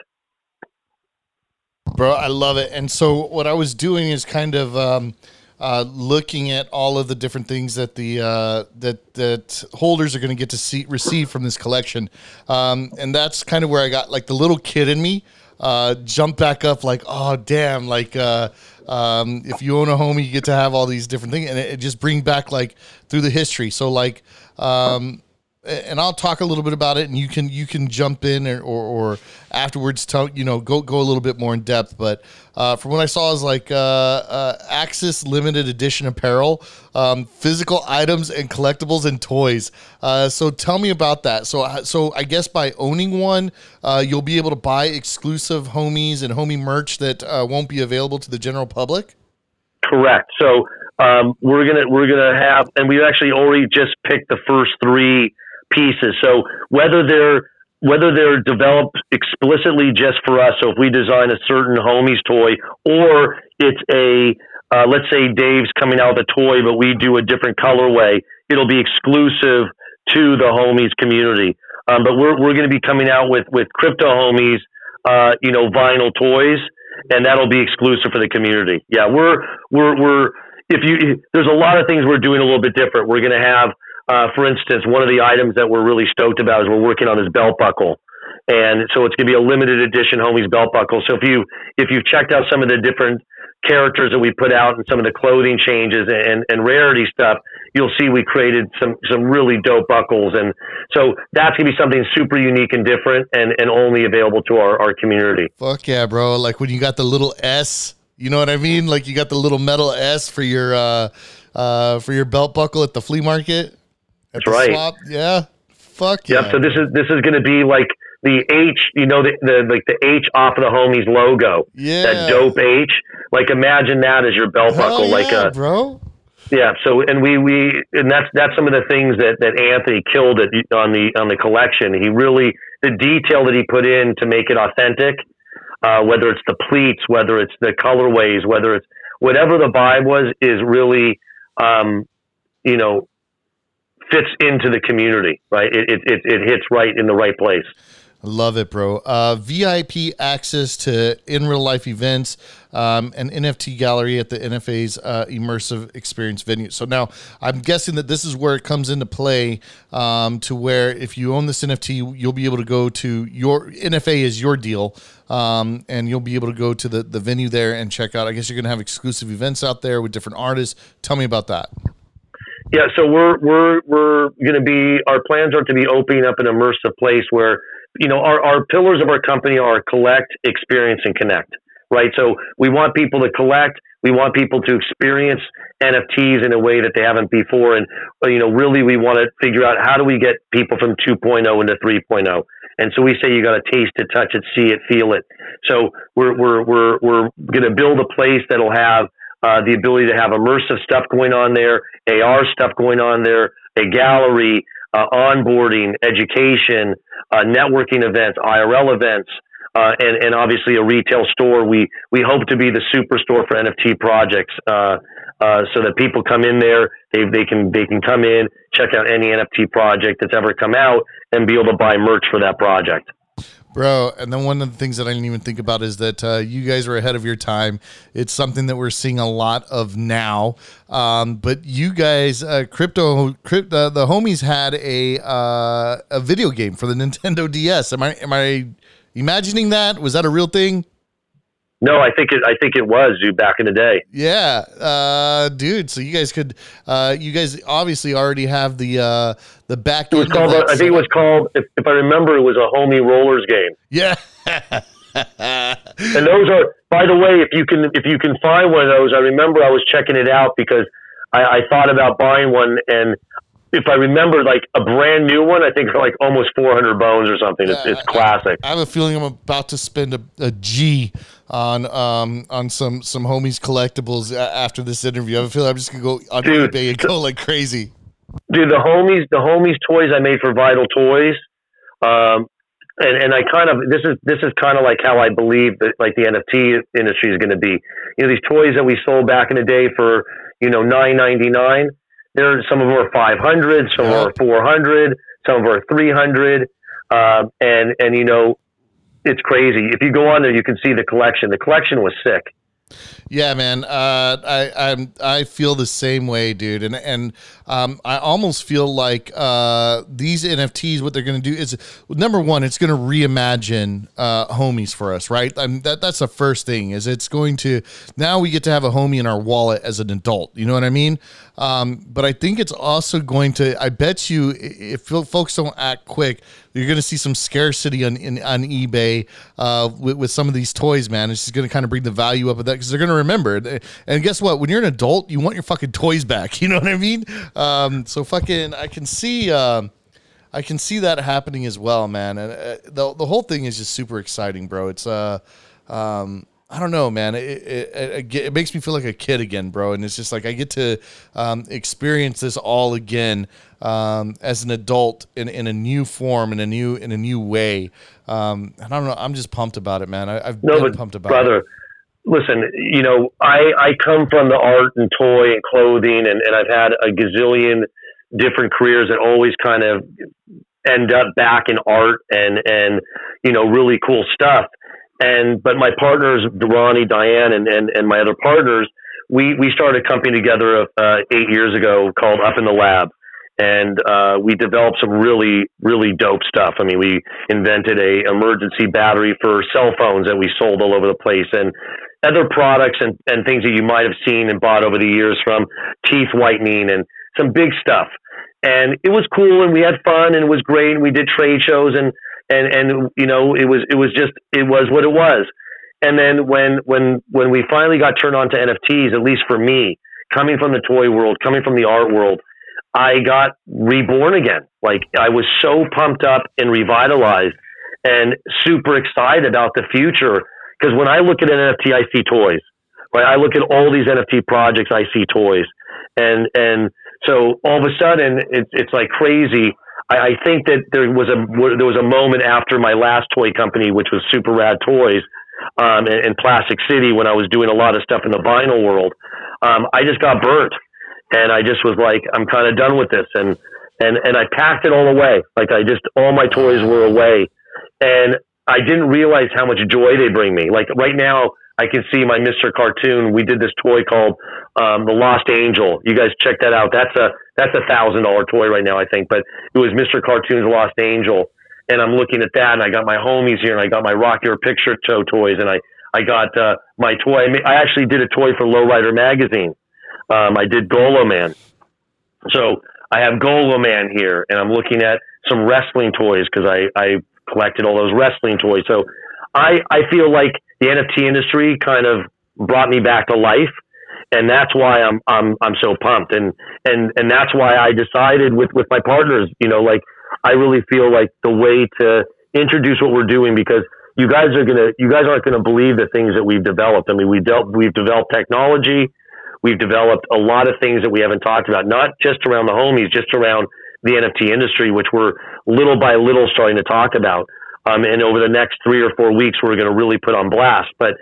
Bro, I love it. And so what I was doing is kind of. Um, uh, looking at all of the different things that the uh, that that holders are going to get to see receive from this collection, um, and that's kind of where I got like the little kid in me uh, jump back up, like oh damn, like. Uh, um, if you own a home, you get to have all these different things, and it, it just bring back like through the history. So like, um, and I'll talk a little bit about it, and you can you can jump in or, or, or afterwards tell you know go go a little bit more in depth. But uh, from what I saw is like uh, uh, Axis limited edition apparel, um, physical items and collectibles and toys. Uh, so tell me about that. So uh, so I guess by owning one, uh, you'll be able to buy exclusive homies and homie merch that won't be available to the general public. Correct. So um, we're gonna we're gonna have, and we actually already just picked the first three pieces. So whether they're whether they're developed explicitly just for us, so if we design a certain homies toy, or it's a uh, let's say Dave's coming out with a toy, but we do a different colorway, it'll be exclusive to the homies community. Um, but we're we're going to be coming out with with crypto homies, uh, you know, vinyl toys, and that'll be exclusive for the community. Yeah, we're we're we're if you there's a lot of things we're doing a little bit different. We're going to have uh, for instance, one of the items that we're really stoked about is we're working on this belt buckle. And so it's going to be a limited edition homies belt buckle. So if you if you've checked out some of the different characters that we put out and some of the clothing changes and, and rarity stuff, you'll see we created some some really dope buckles. And so that's gonna be something super unique and different and, and only available to our, our community. Fuck yeah, bro. Like when you got the little S, you know what I mean? Like you got the little metal S for your uh uh for your belt buckle at the flea market. That's right. Swap. Yeah. Fuck yeah. So this is this is going to be like the H, you know, the, the like the H off of the homies logo. Yeah. That dope H. Like imagine that as your belt Hell buckle, yeah, like a bro. Yeah. So and we we and that's that's some of the things that that Anthony killed it on the on the collection. He really the detail that he put in to make it authentic. Uh, whether it's the pleats, whether it's the colorways, whether it's whatever the vibe was, is really, um, you know, fits into the community, right? It, it, it, it hits right in the right place. Love it, bro. Uh, VIP access to in real life events, um, an NFT gallery at the NFA's uh, immersive experience venue. So now I'm guessing that this is where it comes into play um, to where if you own this NFT, you'll be able to go to your NFA is your deal. Um, and you'll be able to go to the, the venue there and check out. I guess you're going to have exclusive events out there with different artists. Tell me about that. Yeah, so we're we're we're going to be our plans are to be opening up an immersive place where you know our our pillars of our company are collect, experience, and connect. Right. So we want people to collect. We want people to experience NFTs in a way that they haven't before, and uh, you know, really, we want to figure out how do we get people from 2.0 into 3.0. And so we say you got to taste it, touch it, see it, feel it. So we're we're we're we're going to build a place that'll have uh, the ability to have immersive stuff going on there, AR stuff going on there, a gallery, uh, onboarding, education, uh, networking events, IRL events, uh, and, and obviously a retail store. We we hope to be the superstore for NFT projects, uh, uh, so that people come in there, they they can they can come in, check out any NFT project that's ever come out, and be able to buy merch for that project. Bro, and then one of the things that I didn't even think about is that uh, you guys were ahead of your time. It's something that we're seeing a lot of now. Um, but you guys, uh, crypto, crypto, uh, the homies had a uh, a video game for the [LAUGHS] Nintendo DS. Am I am I imagining that? Was that a real thing? No, I think it. I think it was dude back in the day. Yeah, uh, dude. So you guys could, uh, you guys obviously already have the uh, the back. It was called. I think it was called. If, if I remember, it was a homie rollers game. Yeah. and those are, by the way, if you can if you can find one of those, I remember I was checking it out because I, I thought about buying one, and if I remember, like a brand new one, I think for like almost 400 bones or something. It's, it's classic. I, I, have a feeling I'm about to spend a, a G on um on some some homies collectibles after this interview. I have a feeling I'm just gonna go on dude, eBay and go like crazy. Dude, the homies the homies toys I made for Vital Toys, um, and and I kind of this is this is kind of like how I believe that like the NFT industry is going to be. You know, these toys that we sold back in the day for you know nine ninety nine there, some of them are 500, some yeah. are 400, some of them are 300, uh, and and you know, it's crazy. If you go on there, you can see the collection. The collection was sick. Yeah, man. Uh, I I'm, I feel the same way, dude. And and um, I almost feel like uh, these NFTs, what they're going to do is number one, it's going to reimagine uh, homies for us, right? I mean, that that's the first thing. Is it's going to now we get to have a homie in our wallet as an adult. You know what I mean? Um, but I think it's also going to. I bet you, if folks don't act quick, you're going to see some scarcity on in, on eBay uh, with, with some of these toys, man. It's just going to kind of bring the value up of that because they're going to remember. And guess what? When you're an adult, you want your fucking toys back. [LAUGHS] You know what I mean? Um, so fucking, I can see. Um, I can see that happening as well, man. And uh, the the whole thing is just super exciting, bro. It's uh, um, I don't know, man. It, it, it, it, makes me feel like a kid again, bro. And it's just like I get to um, experience this all again um, as an adult in, in a new form, in a new in a new way. Um, and I don't know. I'm just pumped about it, man. I, have no, been pumped about brother, it. Listen, you know, I, I come from the art and toy and clothing, and, and I've had a gazillion different careers that always kind of end up back in art and and you know really cool stuff and but my partners, Ronnie, Diane, and, and, and my other partners, we we started a company together uh, eight years ago called Up in the Lab, and uh, we developed some really really dope stuff. I mean, we invented a emergency battery for cell phones that we sold all over the place, and other products and, and things that you might have seen and bought over the years from teeth whitening and some big stuff. And it was cool, and we had fun, and it was great, and we did trade shows and and and you know it was it was just it was what it was. And then when when when we finally got turned on to NFTs, at least for me, coming from the toy world, coming from the art world, I got reborn again. Like I was so pumped up and revitalized and super excited about the future. Because when I look at an NFT, I see toys. Right? I look at all these NFT projects, I see toys. And and so all of a sudden, it's it's like crazy I, I think that there was a there was a moment after my last toy company, which was Super Rad Toys, um, in, in Plastic City, when I was doing a lot of stuff in the vinyl world. Um, I just got burnt, and I just was like, I'm kind of done with this, and and and I packed it all away. Like I just all my toys were away, and I didn't realize how much joy they bring me. Like right now, I can see my Mr. Cartoon. We did this toy called um, the Lost Angel. You guys check that out. That's a that's a thousand dollar toy right now, I think. But it was Mr. Cartoon's Lost Angel, and I'm looking at that, and I got my homies here, and I got my Rock Your Picture Show toys, and I I got uh, my toy. I, I actually did a toy for Lowrider magazine. Um, I did Golo Man. So I have Golo Man here, and I'm looking at some wrestling toys because I I collected all those wrestling toys. So I I feel like the NFT industry kind of brought me back to life. And that's why I'm, I'm, I'm so pumped. And, and, and that's why I decided with, with my partners, you know, like I really feel like the way to introduce what we're doing because you guys are going to, you guys aren't going to believe the things that we've developed. I mean, we dealt, we've developed technology. We've developed a lot of things that we haven't talked about, not just around the homies, just around the NFT industry, which we're little by little starting to talk about. Um, and over the next three or four weeks, we're going to really put on blast. But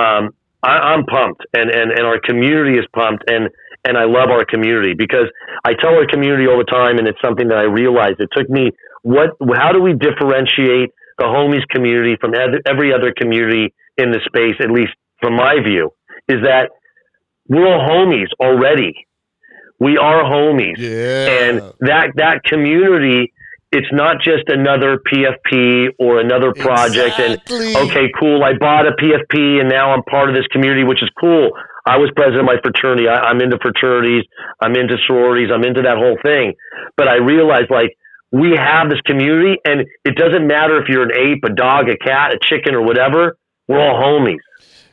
um, I, am pumped, and, and and our community is pumped, and and I love our community because I tell our community all the time, and it's something that I realized. It took me what? How do we differentiate the homies community from every other community in the space? At least from my view, is that we're all homies already. We are homies, yeah. and that that community it's not just another PFP or another project. Exactly. And okay, cool. I bought a PFP and now I'm part of this community, which is cool. I was president of my fraternity. I, I'm into fraternities. I'm into sororities. I'm into that whole thing. But I realized like we have this community and it doesn't matter if you're an ape, a dog, a cat, a chicken or whatever. We're all homies.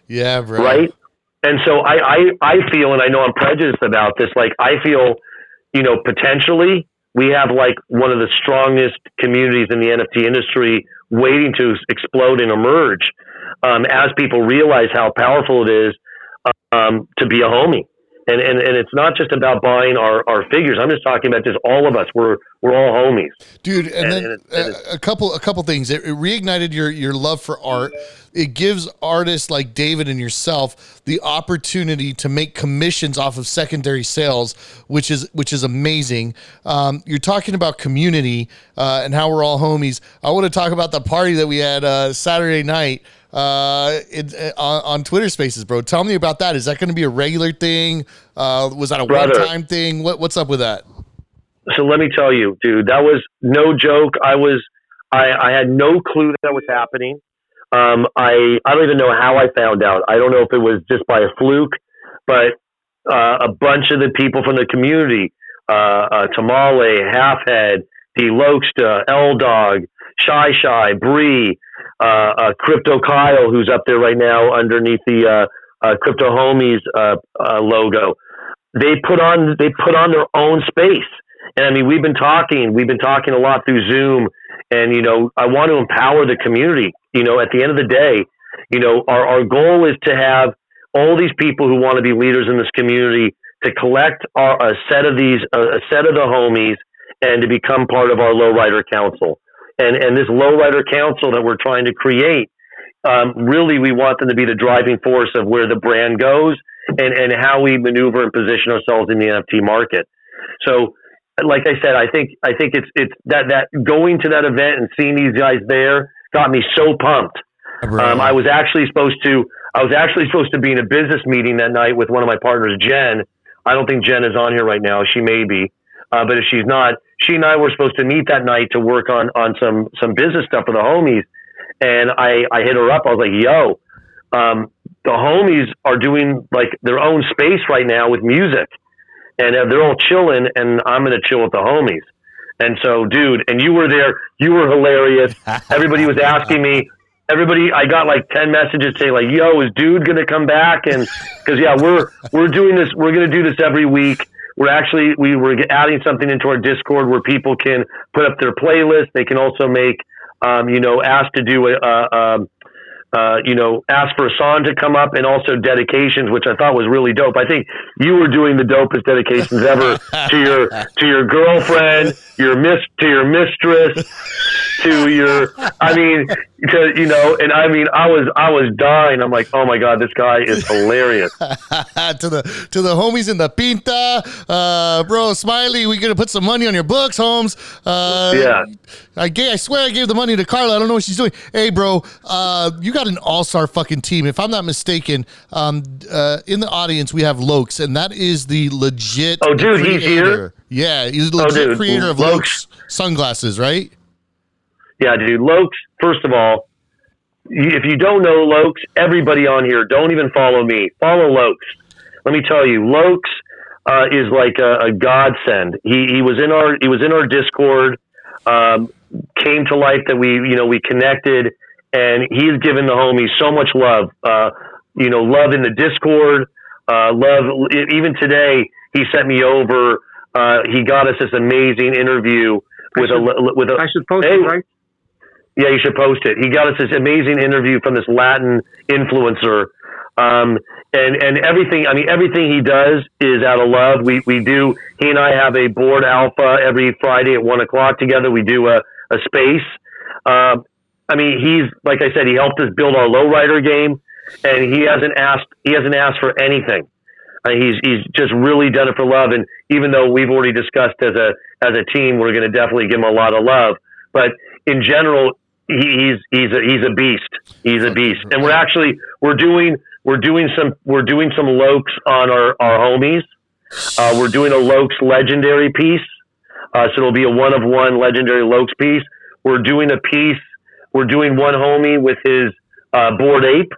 Yeah, bro. Right. And so I, I, I feel, and I know I'm prejudiced about this. Like I feel, you know, potentially we have like one of the strongest communities in the NFT industry waiting to explode and emerge um, as people realize how powerful it is um, to be a homie. And, and, and it's not just about buying our, our figures. I'm just talking about just all of us. We're we're all homies, dude. And, and then and it, a, a couple a couple things. It, it reignited your your love for art. It gives artists like David and yourself the opportunity to make commissions off of secondary sales, which is which is amazing. Um, you're talking about community uh, and how we're all homies. I want to talk about the party that we had uh, Saturday night. Uh, it, uh, on, Twitter Spaces, bro. Tell me about that. Is that going to be a regular thing? Uh, was that a one-time thing? What, what's up with that? So let me tell you, dude, that was no joke. I was, I, I had no clue that was happening. Um, I, I don't even know how I found out. I don't know if it was just by a fluke, but uh, a bunch of the people from the community, uh, uh, Tamale, Halfhead, D. Loksta, L Dog, Shy Shy, Bree, uh, uh, Crypto Kyle, who's up there right now underneath the uh, uh, Crypto Homies uh, uh, logo. They put on they put on their own space, and I mean we've been talking we've been talking a lot through Zoom, and you know I want to empower the community. You know, at the end of the day, you know our our goal is to have all these people who want to be leaders in this community to collect our, a set of these a set of the homies and to become part of our lowrider council and and this lowrider council that we're trying to create um, really we want them to be the driving force of where the brand goes and and how we maneuver and position ourselves in the NFT market. So, like I said, I think I think it's it's that that going to that event and seeing these guys there got me so pumped. Um, I was actually supposed to I was actually supposed to be in a business meeting that night with one of my partners, Jen. I don't think Jen is on here right now. She may be, uh, but if she's not, she and I were supposed to meet that night to work on on some some business stuff for the homies. And I I hit her up. I was like, "Yo, um, the homies are doing like their own space right now with music, and uh, they're all chilling, and I'm gonna chill with the homies." And so, dude, and you were there. You were hilarious. [LAUGHS] Everybody was asking me. Everybody, I got like ten messages saying like, "Yo, is dude gonna come back?" And because yeah, we're we're doing this. We're gonna do this every week we're actually we were adding something into our Discord where people can put up their playlist. They can also make, um, you know, ask to do a, a, a uh, you know, ask for a song to come up and also dedications, which I thought was really dope. I think you were doing the dopest dedications ever [LAUGHS] to your to your girlfriend, your miss to your mistress, to your. I mean, to you know, and I mean, I was I was dying. I'm like, oh my god, this guy is hilarious. [LAUGHS] to the to the homies in the pinta, uh, bro, Smiley, we gonna put some money on your books, Holmes. Uh, yeah, I gave, I swear I gave the money to Carla. I don't know what she's doing. Hey, bro, uh, you got an all star fucking team. If I'm not mistaken, um, uh, in the audience we have Locs, and that is the legit. Oh, dude, he's here. Yeah, he's the legit oh, creator of Locs sunglasses, right? Yeah, dude. Locs, first of all, if you don't know Locs, everybody on here, don't even follow me. Follow Locs. Let me tell you, Locs uh, is like a, a, godsend. He he was in our he was in our Discord, um, came to life that we you know we connected, and he's given the homies so much love. Uh, you know, love in the Discord, uh, love even today. He sent me over. Uh, he got us this amazing interview with should, a with a. I should post hey, it, right? Yeah, you should post it. He got us this amazing interview from this Latin influencer. Um, and, and everything, I mean, everything he does is out of love. We, we do, he and I have a board alpha every Friday at one o'clock together. We do a, a space. Um, I mean, he's, like I said, he helped us build our lowrider game and he hasn't asked, he hasn't asked for anything. Uh, he's, he's just really done it for love. And even though we've already discussed as a, as a team, we're going to definitely give him a lot of love. But in general, he's he's a, he's a beast. He's a beast, and we're actually we're doing we're doing some we're doing some Locs on our our homies. Uh, we're doing a Locs legendary piece, uh, so it'll be a one of one legendary Locs piece. We're doing a piece. We're doing one homie with his uh, bored ape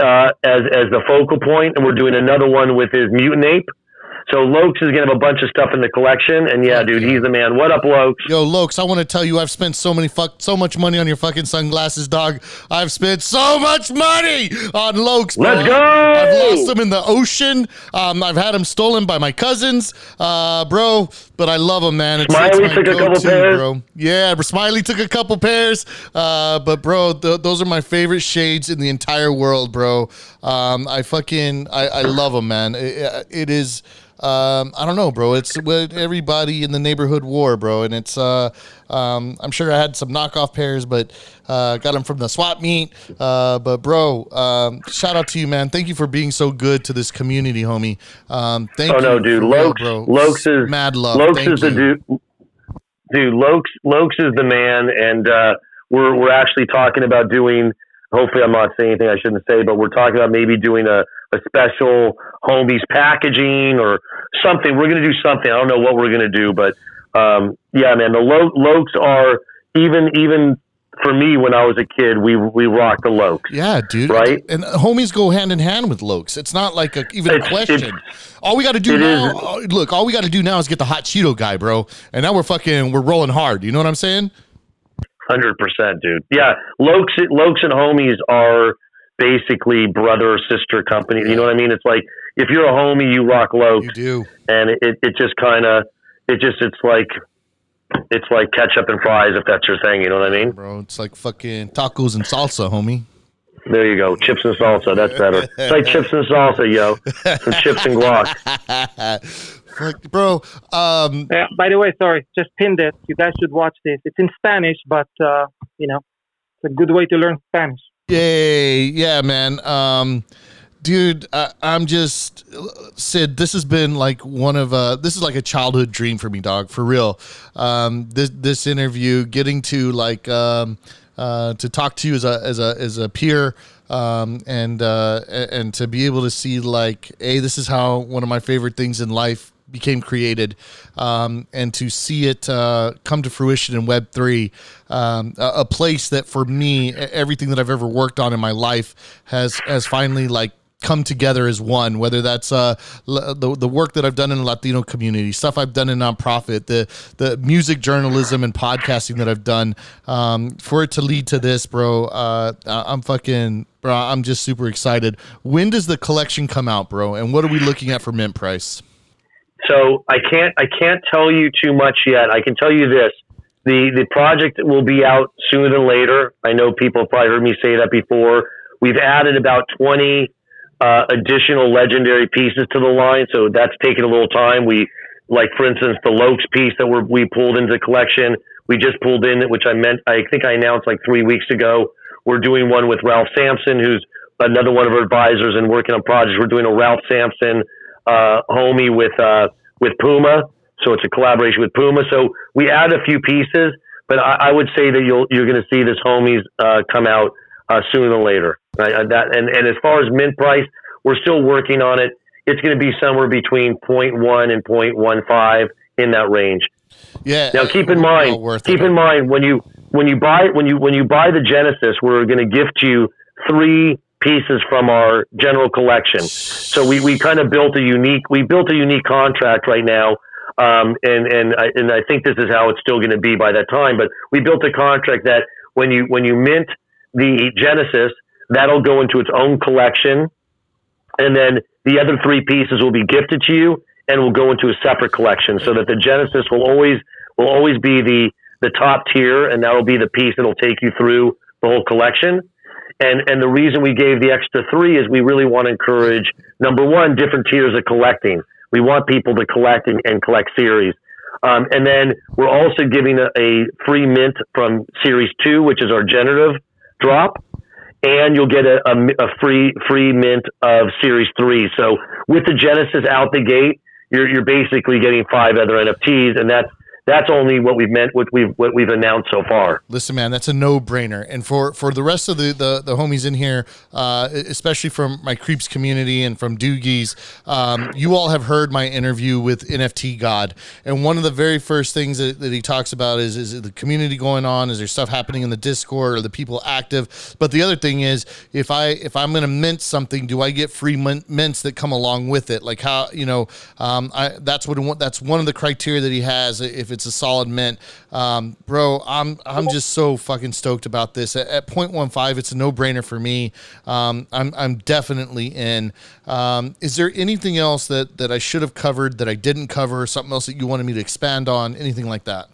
uh, as as the focal point, and we're doing another one with his mutant ape. So Locs is gonna have a bunch of stuff in the collection, and yeah, dude, he's the man. What up, Locs? Yo, Locs, I want to tell you, I've spent so many fuck, so much money on your fucking sunglasses, dog. I've spent so much money on Locs. Bro. Let's go. I've lost them in the ocean. Um, I've had them stolen by my cousins, uh, bro. But I love them, man. It's, Smiley it's took a couple pairs, bro. Yeah, Smiley took a couple pairs. Uh, but bro, th- those are my favorite shades in the entire world, bro. Um, I fucking, I, I love them, man. it, it is um, I don't know, bro. It's what everybody in the neighborhood wore, bro. And it's, uh, um, I'm sure I had some knockoff pairs, but uh, got them from the swap meet. Uh, but, bro, um, shout out to you, man. Thank you for being so good to this community, homie. Um, thank oh, you. no, dude. Locs, real, Locs is mad love. Locs thank is you. the dude. Dude, Locs, Locs is the man. And uh, we're, we're actually talking about doing hopefully I'm not saying anything I shouldn't say, but we're talking about maybe doing a, a special homies packaging or something. We're going to do something. I don't know what we're going to do, but um, yeah, man, the Lo- Locs are even even for me when I was a kid, we we rocked the Locs. Yeah, dude. Right? And homies go hand in hand with Locs. It's not like a, even a question. all we got to do now, is. uh, look, all we got to do now is get the hot Cheeto guy, bro. And now we're fucking, we're rolling hard. You know what I'm saying? Hundred percent, dude. Yeah, Locs, Locs and homies are basically brother or sister company. You know what I mean? It's like if you're a homie, you rock Locs, You do. and it, it just kind of, it just, it's like, it's like ketchup and fries if that's your thing. You know what I mean? Bro, it's like fucking tacos and salsa, homie. There you go, chips and salsa. That's better. It's like chips and salsa, yo. Some chips and guac. [LAUGHS] Fuck, bro, um, Yeah, by the way, sorry, just pinned it. You guys should watch this. It's in Spanish, but uh, you know, it's a good way to learn Spanish. Yay! Yeah, man. Um, dude, I, I'm just Sid. This has been like one of uh, this is like a childhood dream for me, dog. For real. Um, this this interview, getting to like um, uh, to talk to you as a as a as a peer. Um, and uh, and to be able to see like, hey, this is how one of my favorite things in life became created, um, and to see it uh, come to fruition in Web three, um, a, a place that for me, everything that I've ever worked on in my life has has finally like come together as one. Whether that's uh, the the work that I've done in the Latino community, stuff I've done in nonprofit, the the music journalism and podcasting that I've done, um, for it to lead to this, bro. Uh, I'm fucking. Bro, I'm just super excited. When does the collection come out, bro? And what are we looking at for mint price? So I can't I can't tell you too much yet. I can tell you this: the the project will be out sooner than later. I know people have probably heard me say that before. We've added about twenty uh, additional legendary pieces to the line, so that's taken a little time. We like, for instance, the Locs piece that we're, we pulled into collection. We just pulled in, which I meant I think I announced like three weeks ago. We're doing one with Ralph Sampson, who's another one of our advisors and working on projects. We're doing a Ralph Sampson uh, homie with uh, with Puma, so it's a collaboration with Puma. So we add a few pieces, but I, I would say that you'll you're going to see this homies uh, come out uh, sooner than later. Right? That and and as far as mint price, we're still working on it. It's going to be somewhere between 0.1 and 0.15 in that range. Yeah. Now keep in mind, keep it. in mind when you when you buy when you when you buy the Genesis, we're going to gift you three pieces from our general collection. So we, we kind of built a unique we built a unique contract right now, um, and and I, and I think this is how it's still going to be by that time. But we built a contract that when you when you mint the Genesis, that'll go into its own collection, and then the other three pieces will be gifted to you and will go into a separate collection so that the Genesis will always will always be the the top tier and that'll be the piece that'll take you through the whole collection. And and the reason we gave the extra three is we really want to encourage number one, different tiers of collecting. We want people to collect and, and collect series. Um, and then we're also giving a, a free mint from series two, which is our generative drop and you'll get a, a, a free free mint of Series Three. So with the Genesis out the gate, you're you're basically getting five other NFTs, and that's that's only what we've meant what we've what we've announced so far. Listen, man, that's a no-brainer. And for for the rest of the the, the homies in here, uh, especially from my creeps community and from Doogies, um, you all have heard my interview with NFT God. And one of the very first things that, that he talks about is is the community going on? Is there stuff happening in the Discord? Are the people active? But the other thing is, if I if I'm going to mint something, do I get free min- mints that come along with it? Like how you know, um, I that's what that's one of the criteria that he has. If it's a solid mint, um, bro, I'm I'm just so fucking stoked about this. At, at 0.15, it's a no brainer for me. Um, I'm I'm definitely in. Um, is there anything else that that I should have covered that I didn't cover? Something else that you wanted me to expand on? Anything like that?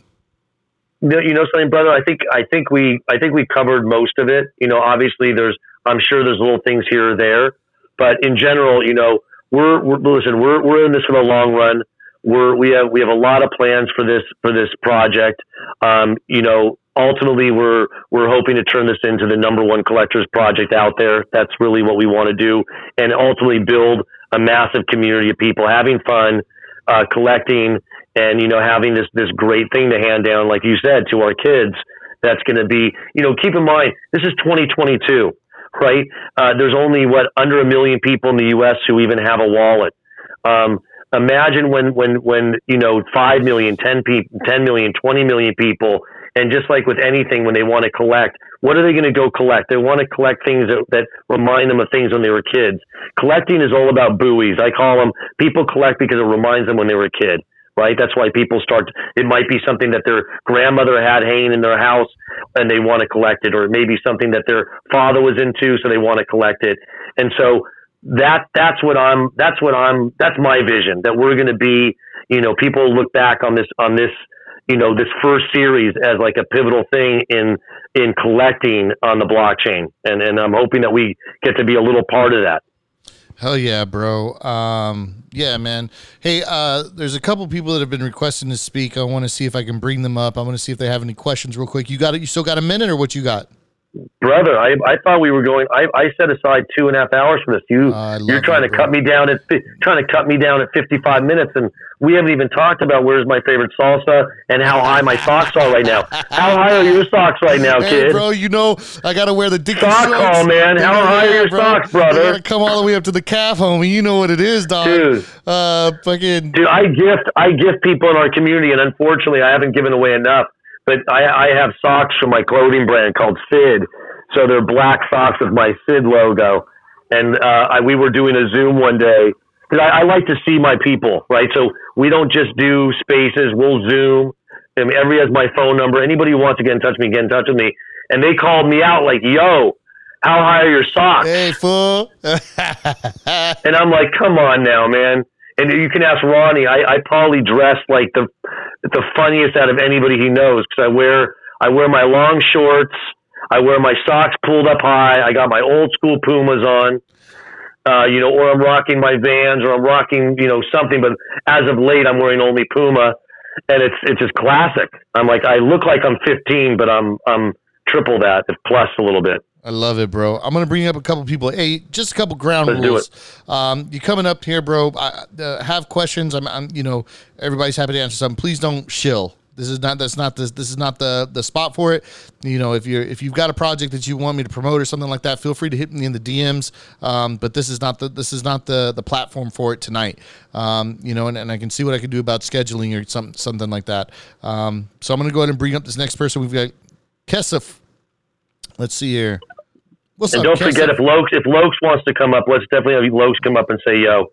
You know something, brother? I think I think we I think we covered most of it. You know, obviously there's I'm sure there's little things here or there, but in general, you know, we're, we're listen, we're we're in this for the long run. We're we have we have a lot of plans for this for this project. Um, you know, ultimately we're we're hoping to turn this into the number one collectors project out there. That's really what we want to do, and ultimately build a massive community of people having fun, uh, collecting, and you know having this this great thing to hand down, like you said, to our kids. That's going to be, you know, keep in mind this is 2022. right? Uh, there's only what under a million people in the U.S. who even have a wallet. Um, imagine when when when you know five million, ten people, ten million, twenty million people, and just like with anything, when they want to collect, what are they going to go collect? They want to collect things that, that remind them of things when they were kids. Collecting is all about buoys. I call them people collect because it reminds them when they were a kid right? That's why people start. It might be something that their grandmother had hanging in their house and they want to collect it, or it may be something that their father was into, so they want to collect it. And so that that's what I'm. That's what I'm. That's my vision. That we're going to be. You know, people look back on this on this. You know, this first series as like a pivotal thing in in collecting on the blockchain, and and I'm hoping that we get to be a little part of that. Hell yeah, bro. Um, yeah, man. Hey, uh, there's a couple people that have been requesting to speak. I want to see if I can bring them up. I want to see if they have any questions real quick. You got it? You still got a minute or what you got? Brother, I, I thought we were going. I, I set aside two and a half hours for this. You uh, you're trying to bro. cut me down at trying to cut me down at 55 minutes, and we haven't even talked about where's my favorite salsa and how high my socks are right now. How high are your socks right now, hey, kid? Bro, you know I gotta wear the Dickie sock call, man. How high are your bro. socks, brother? come all the way up to the calf, homie. You know what it is, dog. Dude, uh, fucking. Dude, I gift I gift people in our community, and unfortunately, I haven't given away enough. But I, I have socks from my clothing brand called Sid so they're black socks with my Sid logo. And uh, I, we were doing a Zoom one day because I, I like to see my people, right? So we don't just do spaces. We'll Zoom. And everybody has my phone number. Anybody who wants to get in touch with me, get in touch with me. And they called me out like, "Yo, how high are your socks?" Hey, fool. [LAUGHS] and I'm like, "Come on now, man." And you can ask Ronnie. I, I probably dress like the the funniest out of anybody he knows because I wear I wear my long shorts. I wear my socks pulled up high. I got my old school Pumas on. Uh, you know, or I'm rocking my Vans, or I'm rocking, you know, something. But as of late, I'm wearing only Puma, and it's it's just classic. I'm like, I look like I'm 15, but I'm I'm triple that, plus a little bit. I love it, bro. I'm gonna bring up a couple people. Hey, just a couple ground Let's rules. Um, you coming up here, bro? I, uh, have questions. I'm, I'm, you know, everybody's happy to answer something. Please don't shill. This is not that's not this this is not the the spot for it. You know, if you're if you've got a project that you want me to promote or something like that, feel free to hit me in the DMs. Um, but this is not the this is not the the platform for it tonight. Um, you know, and, and I can see what I can do about scheduling or some something like that. Um, so I'm gonna go ahead and bring up this next person. We've got Kesef. Let's see here. What's and up, don't Kesef? forget if Locs if Locs wants to come up, let's definitely have Locs come up and say yo.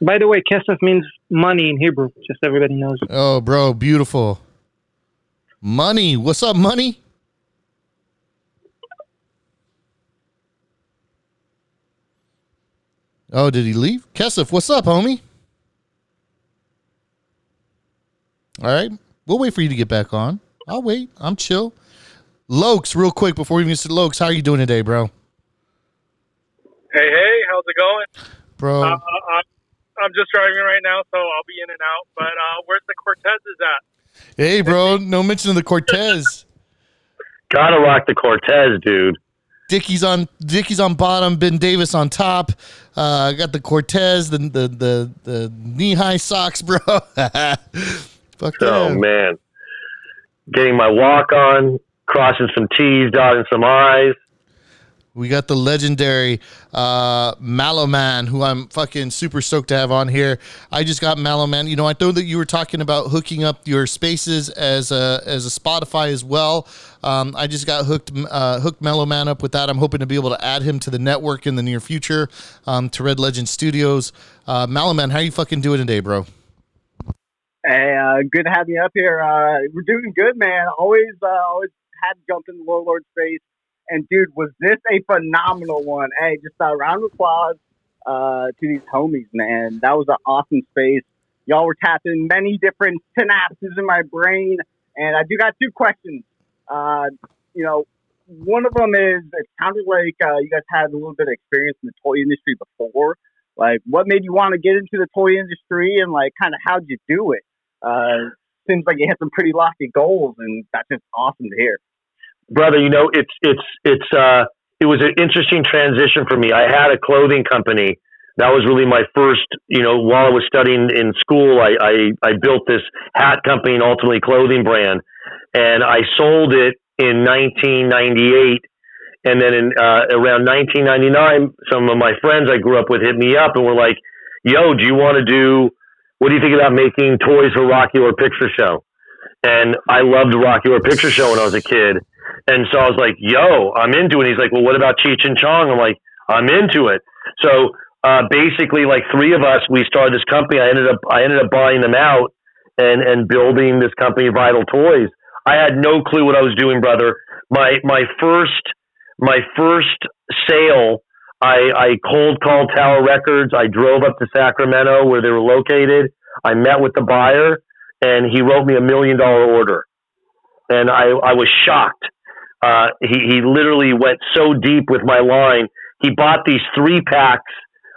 By the way, kesef means money in Hebrew. Just everybody knows. Oh, bro, beautiful. Money. What's up, money? Oh, did he leave? Kesef, what's up, homie? All right. We'll wait for you to get back on. I'll wait. I'm chill. Locs, real quick before we even get Locs, how are you doing today, bro? Hey, hey, how's it going? Bro. Uh, I'm just driving right now, so I'll be in and out. But uh, where's the Cortez is at? Hey, bro, no mention of the Cortez. Gotta rock the Cortez, dude. Dickies on Dickies on bottom, Ben Davis on top. Uh, I got the Cortez, the the the, the knee high socks, bro. [LAUGHS] Fuck that. oh yeah. man, getting my walk on, crossing some T's, dotting some I's. We got the legendary uh, Mallow Man, who I'm fucking super stoked to have on here. I just got Mallow Man. You know, I know that you were talking about hooking up your spaces as a as a Spotify as well. Um, I just got hooked uh, hooked Mellow Man up with that. I'm hoping to be able to add him to the network in the near future um, to Red Legend Studios. Uh, Mallow Man, how you fucking doing today, bro? Hey, uh, good to have you up here. Uh, we're doing good, man. Always, uh, always had to jump in the Lore Lord space and dude, was this a phenomenal one? Hey, just a round of applause uh, to these homies, man. That was an awesome space. Y'all were tapping many different synapses in my brain, and I do got two questions. Uh, you know, one of them is it sounded like uh, you guys had a little bit of experience in the toy industry before. Like, what made you want to get into the toy industry, and like, kind of how'd you do it? Uh, seems like you had some pretty lofty goals, and that's just awesome to hear brother, you know, it's it's it's uh it was an interesting transition for me. I had a clothing company. That was really my first, you know, while I was studying in school, I, I, I built this hat company and ultimately clothing brand. And I sold it in 1998 And then in uh, around 1999, some of my friends I grew up with hit me up and were like, "Yo, do you want to do? What do you think about making toys for Rocky Horror Picture Show?" And I loved Rocky Horror Picture Show when I was a kid, and so I was like, "Yo, I'm into it." And He's like, "Well, what about Cheech and Chong?" I'm like, "I'm into it." So uh, basically, like three of us, we started this company. I ended up I ended up buying them out and and building this company, Vital Toys. I had no clue what I was doing, brother. My my first my first sale, I, I cold called Tower Records. I drove up to Sacramento where they were located. I met with the buyer, and he wrote me a million dollar order, and I I was shocked. Uh, he he literally went so deep with my line. He bought these three packs.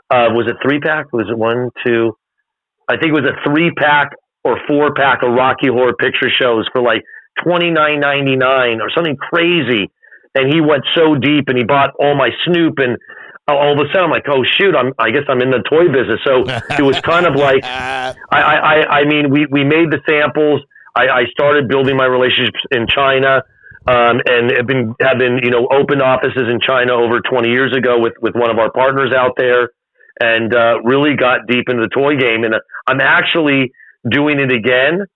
Uh, was it three pack? Was it one, two? I think it was a three pack or four pack of Rocky Horror Picture Shows for like twenty nine ninety nine or something crazy and he went so deep and he bought all my Snoop and all of a sudden I'm like, oh shoot, I'm I guess I'm in the toy business. So it was kind of like [LAUGHS] I I I mean we we made the samples. I, I started building my relationships in China. Um, and have been have been you know opened offices in China over 20 years ago with with one of our partners out there, and uh, really got deep into the toy game. And I'm actually doing it again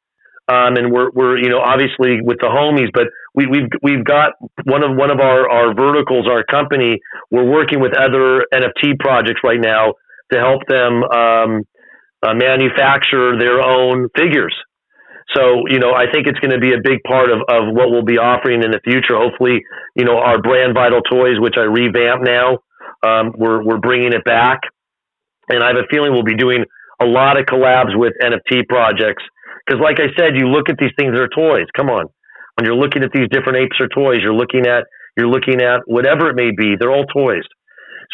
um, and we're, we're, you know, obviously with the homies, but we, we've, we've got one of, one of our, our verticals, our company, we're working with other NFT projects right now to help them, um, uh, manufacture their own figures. So, you know, I think it's going to be a big part of, of what we'll be offering in the future. Hopefully, you know, our brand Vital Toys, which I revamp now, um, we're, we're bringing it back. And I have a feeling we'll be doing a lot of collabs with NFT projects because, like I said, you look at these things that are toys. Come on, when you're looking at these different apes or toys, you're looking at you're looking at whatever it may be. They're all toys.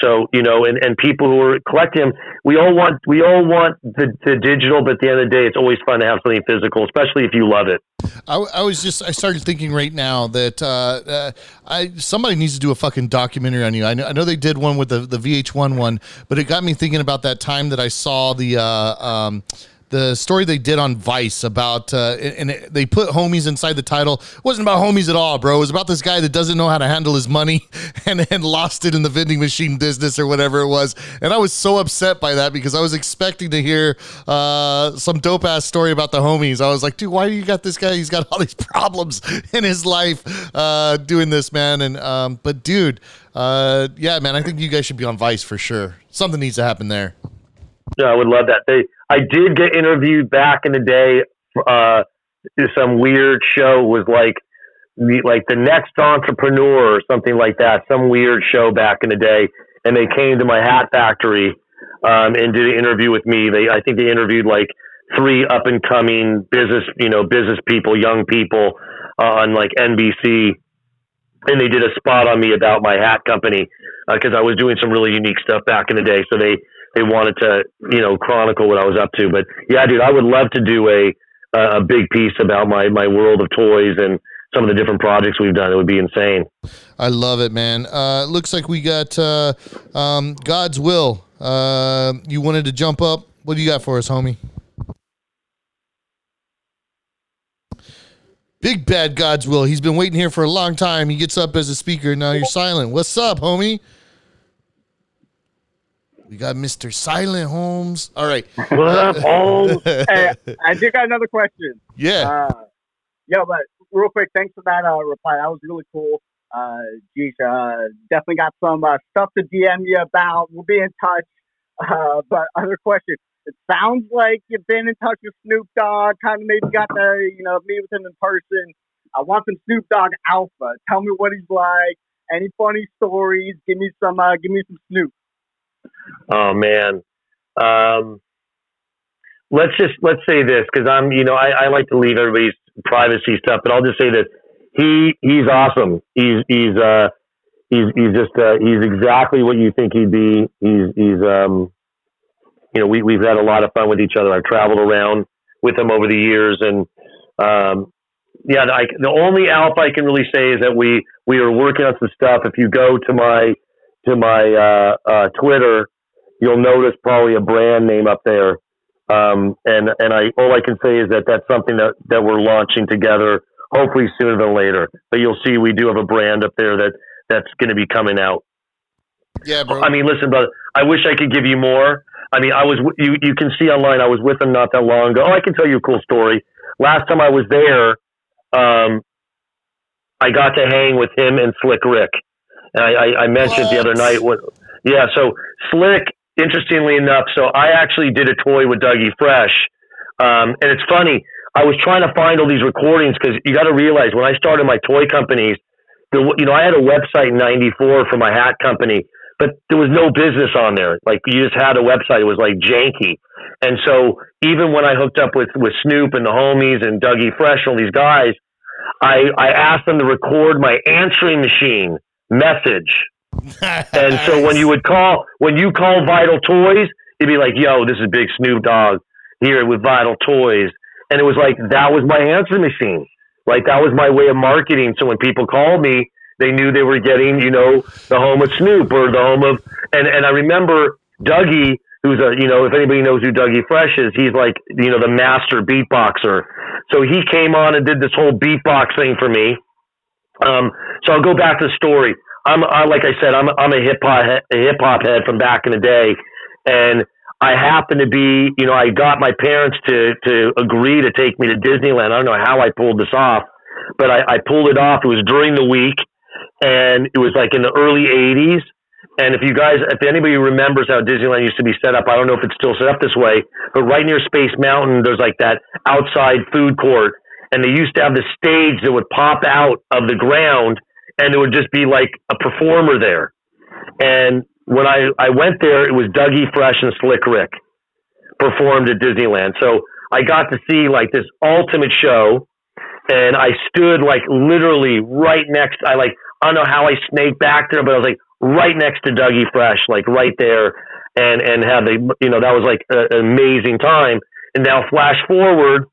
So you know, and, and people who are collecting we all want we all want the, the digital, but at the end of the day, it's always fun to have something physical, especially if you love it. I, I was just I started thinking right now that uh, uh, I somebody needs to do a fucking documentary on you. I know, I know they did one with the the VH1 one, but it got me thinking about that time that I saw the. Uh, um, the story they did on Vice about, uh, and it, they put homies inside the title. It wasn't about homies at all, bro. It was about this guy that doesn't know how to handle his money [LAUGHS] and, lost it in the vending machine business or whatever it was. And I was so upset by that because I was expecting to hear uh, some dope ass story about the homies. I was like, dude, why do you got this guy? He's got all these [LAUGHS] problems in his life uh, doing this, man. And um, but dude, uh, yeah, man, I think you guys should be on Vice for sure. Something needs to happen there. Yeah, I would love that. They I did get interviewed back in the day. Uh, some weird show was like like the next entrepreneur or something like that. Some weird show back in the day, and they came to my hat factory um, and did an interview with me. They I think they interviewed like three up and coming business you know business people, young people uh, on like NBC, and they did a spot on me about my hat company because uh, I was doing some really unique stuff back in the day. So they they wanted to, you know, chronicle what I was up to. But yeah, dude, I would love to do a a big piece about my my world of toys and some of the different projects we've done. It would be insane. I love it, man. Uh, looks like we got uh, um, God's will. Uh, you wanted to jump up. What do you got for us, homie? Big bad God's will. He's been waiting here for a long time. He gets up as a speaker. Now you're silent. What's up, homie? We got Mr. Silent Holmes. All right. What up, [LAUGHS] Holmes? hey, I did got another question. Yeah. Uh, yeah, but real quick, thanks for that uh, reply. That was really cool. Uh, geez, uh, definitely got some uh, stuff to DM you about. We'll be in touch. Uh, but other question. It sounds like you've been in touch with Snoop Dogg. Kind of maybe got to you know meet with him in person. I want some Snoop Dogg alpha. Tell me what he's like. Any funny stories? Give me some. Uh, give me some Snoop. Oh man. Um, let's just let's say this because I'm you know I, I like to leave everybody's privacy stuff, but I'll just say that he he's awesome. He's he's uh he's he's just uh, he's exactly what you think he'd be. He's he's um you know we we've had a lot of fun with each other. I've traveled around with him over the years, and um yeah, I, the only alpha I can really say is that we we are working on some stuff. If you go to my to my uh, uh, Twitter, you'll notice probably a brand name up there. Um, and and I all I can say is that that's something that that we're launching together, hopefully sooner than later. But you'll see we do have a brand up there that that's going to be coming out. Yeah, bro. I mean, listen, brother. I wish I could give you more. I mean, I was you. You can see online. I was with him not that long ago. Oh, I can tell you a cool story. Last time I was there, um, I got to hang with him and Slick Rick. And I, I, I mentioned what? the other night. What? Yeah. So Slick, interestingly enough, so I actually did a toy with Dougie Fresh, um, and it's funny. I was trying to find all these recordings because you got to realize when I started my toy companies, the, you know, I had a website in '94 for my hat company but there was no business on there. Like you just had a website. It was like janky. And so even when I hooked up with, with Snoop and the homies and Dougie Fresh and all these guys, I, I asked them to record my answering machine message. [LAUGHS] and so when you would call, when you call Vital Toys, it'd be like, yo, this is Big Snoop Dogg here with Vital Toys. And it was like, that was my answering machine. Like that was my way of marketing. So when people called me, they knew they were getting, you know, the home of Snoop or the home of, and, and I remember Dougie, who's a, you know, if anybody knows who Dougie Fresh is, he's like, you know, the master beatboxer. So he came on and did this whole beatbox thing for me. Um, so I'll go back to the story. I'm, I, like I said, I'm, I'm a hip hop, a hip hop head from back in the day. And I happen to be, you know, I got my parents to, to agree to take me to Disneyland. I don't know how I pulled this off, but I, I pulled it off. It was during the week and it was like in the early 80s. And if you guys, if anybody remembers how Disneyland used to be set up, I don't know if it's still set up this way, but right near Space Mountain, there's like that outside food court, and they used to have the stage that would pop out of the ground, and it would just be like a performer there. And when I, I went there, it was Dougie Fresh and Slick Rick performed at Disneyland. So I got to see like this ultimate show, and I stood like literally right next. I like I don't know how I snaked back there, but I was like right next to Dougie Fresh, like right there, and and had the you know that was like an amazing time. And now flash forward,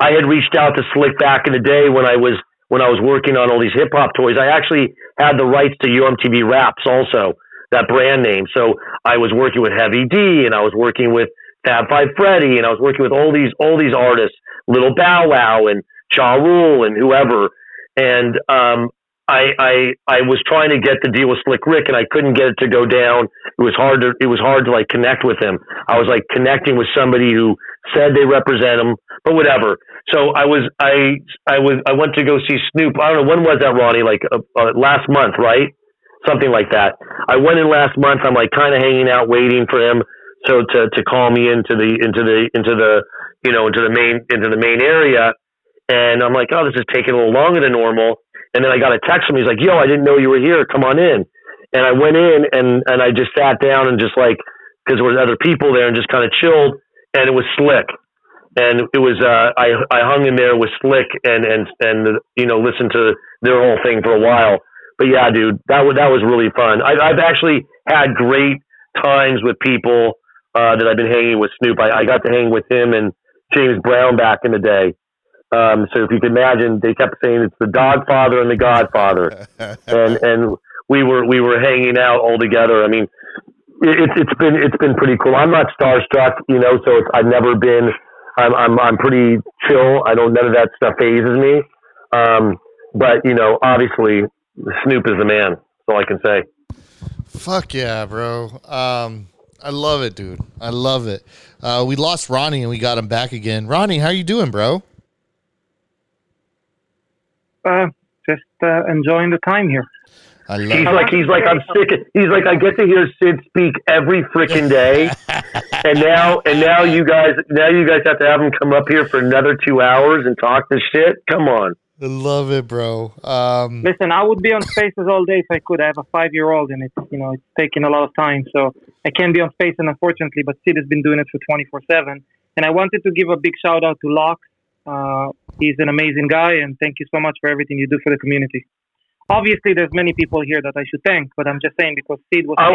I had reached out to Slick back in the day when I was when I was working on all these hip hop toys. I actually had the rights to Yo! MTV Raps also that brand name. So I was working with Heavy D and I was working with Fab Five Freddy and I was working with all these all these artists, Lil Bow Wow and Ja Rule and whoever. And um, I, I I was trying to get the deal with Slick Rick and I couldn't get it to go down. It was hard to it was hard to like connect with him. I was like connecting with somebody who said they represent him, but whatever. So I was I I was I went to go see Snoop. I don't know when was that, Ronnie? Like uh, uh, last month, right? Something like that. I went in last month. I'm like kind of hanging out, waiting for him so to to call me into the into the into the you know into the main into the main area. And I'm like, oh, this is taking a little longer than normal. And then I got a text from him. He's like, "Yo, I didn't know you were here. Come on in." And I went in and and I just sat down and just like because there was other people there and just kind of chilled. And it was slick. And it was uh, I I hung in there with Slick and and and you know listened to their whole thing for a while. But yeah, dude, that was that was really fun. I, I've actually had great times with people uh, that I've been hanging with Snoop. I, I got to hang with him and James Brown back in the day. Um, so if you can imagine, they kept saying it's the Dogfather and the Godfather, [LAUGHS] and and we were we were hanging out all together. I mean, it's it's been it's been pretty cool. I'm not starstruck, you know, so it's, I've never been. I'm I'm I'm pretty chill. I don't none of that stuff phases me. Um, but you know, obviously, Snoop is the man. That's all I can say. Fuck yeah, bro. Um, I love it, dude. I love it. Uh, we lost Ronnie and we got him back again. Ronnie, how you doing, bro? uh, just uh, enjoying the time here. I love he's like he's like I'm sick. Of, he's like I get to hear Sid speak every freaking day, [LAUGHS] and now and now you guys now you guys have to have him come up here for another two hours and talk this shit. Come on. I love it, bro. Um, Listen, I would be on Spaces all day if I could. I have a five year old, and it's you know it's taking a lot of time, so I can't be on Spaces unfortunately. But Sid has been doing it for twenty four seven, and I wanted to give a big shout out to Locke uh, he's an amazing guy, and thank you so much for everything you do for the community. Obviously, there's many people here that I should thank, but I'm just saying because Sid was. I,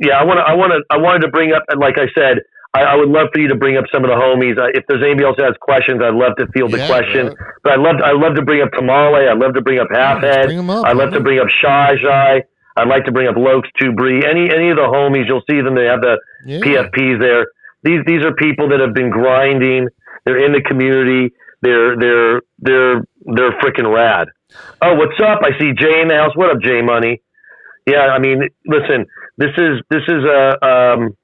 yeah, I want to. I want to. I wanted to bring up, and like I said, I, I, would love for you to bring up some of the homies. Uh, if there's anybody else that has questions, I'd love to field the yeah, question. Bro. But I love. I love to bring up Tamale. I'd love to bring up Halfhead. Yeah, I'd love to bring up Shy Shy. I'd like to bring up Locs Tubri. Any any of the homies, you'll see them. They have the yeah. PFPs there. These these are people that have been grinding. They're in the community they're they're they're they're freaking rad. Oh, what's up? I see Jay in the house. What up, Jay Money? Yeah, I mean, listen, this is this is a um,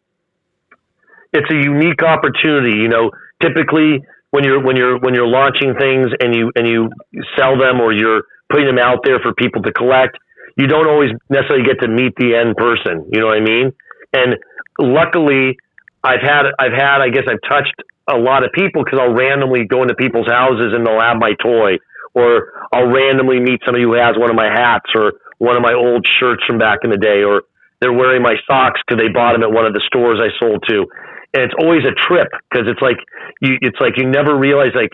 it's a unique opportunity. You know, typically when you're when you're when you're launching things and you and you sell them or you're putting them out there for people to collect, you don't always necessarily get to meet the end person. You know what I mean? And luckily, I've had I've had I guess I've touched a lot of people because I'll randomly go into people's houses and they'll have my toy, or I'll randomly meet somebody who has one of my hats or one of my old shirts from back in the day, or they're wearing my socks because they bought them at one of the stores I sold to. And it's always a trip because it's like you, it's like you never realize like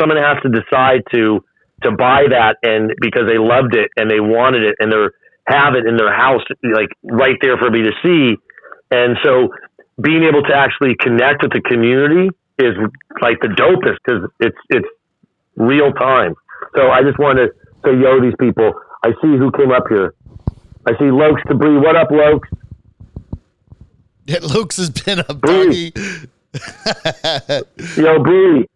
someone has to decide to to buy that and because they loved it and they wanted it and they're have it in their house like right there for me to see. And so being able to actually connect with the community is like the dopest because it's it's real time. So I just want to say yo these people. I see who came up here. I see Locs Debris. What up, Locs? Yeah, Locs has been up, Bree. [LAUGHS] yo, Bree.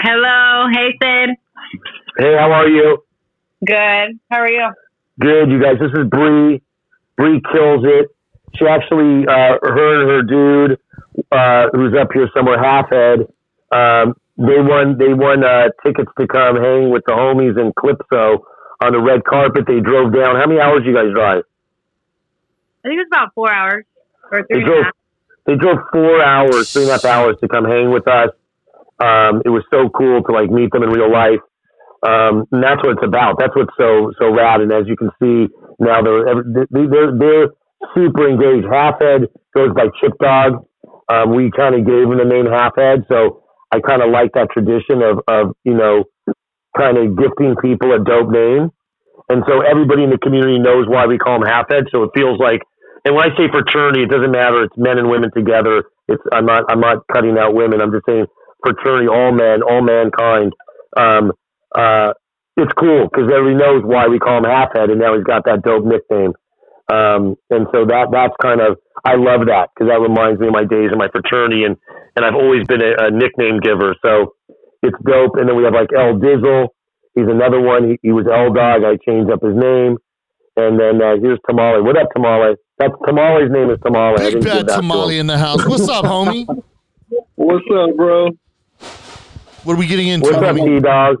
Hello. Hey, Sid. Hey, how are you? Good. How are you? Good, you guys. This is Bree. Bree kills it. She actually, uh, her and her dude, uh, who's up here somewhere, Halfhead, um, they won they won uh, tickets to come hang with the homies in Calypso on the red carpet. They drove down. How many hours you guys drive? I think it's about four hours or three. They drove, they drove four hours, three and a half hours to come hang with us. Um, it was so cool to like meet them in real life. Um, and that's what it's about. That's what's so so rad. And as you can see now, they're they're they're super engaged. Halfhead goes by Chip Dog. Um, we kind of gave him the name Halfhead, so I kind of like that tradition of, of, you know, kind of gifting people a dope name. And so everybody in the community knows why we call them halfhead. So it feels like, and when I say fraternity, it doesn't matter. It's men and women together. It's, I'm not, I'm not cutting out women. I'm just saying fraternity, all men, all mankind. Um, uh, it's cool because everybody knows why we call him halfhead and now he's got that dope nickname. Um, and so that that's kind of I love that because that reminds me of my days in my fraternity, and and I've always been a, a nickname giver. So it's dope. And then we have like El Dizzle. He's another one. He, he was L Dog. I changed up his name. And then uh, here's Tamale. What up, Tamale? That's Tamale's name is Tamale. Big bad Tamale in the house. What's up, homie? [LAUGHS] What's up, bro? What are we getting into? What's up, T Dog?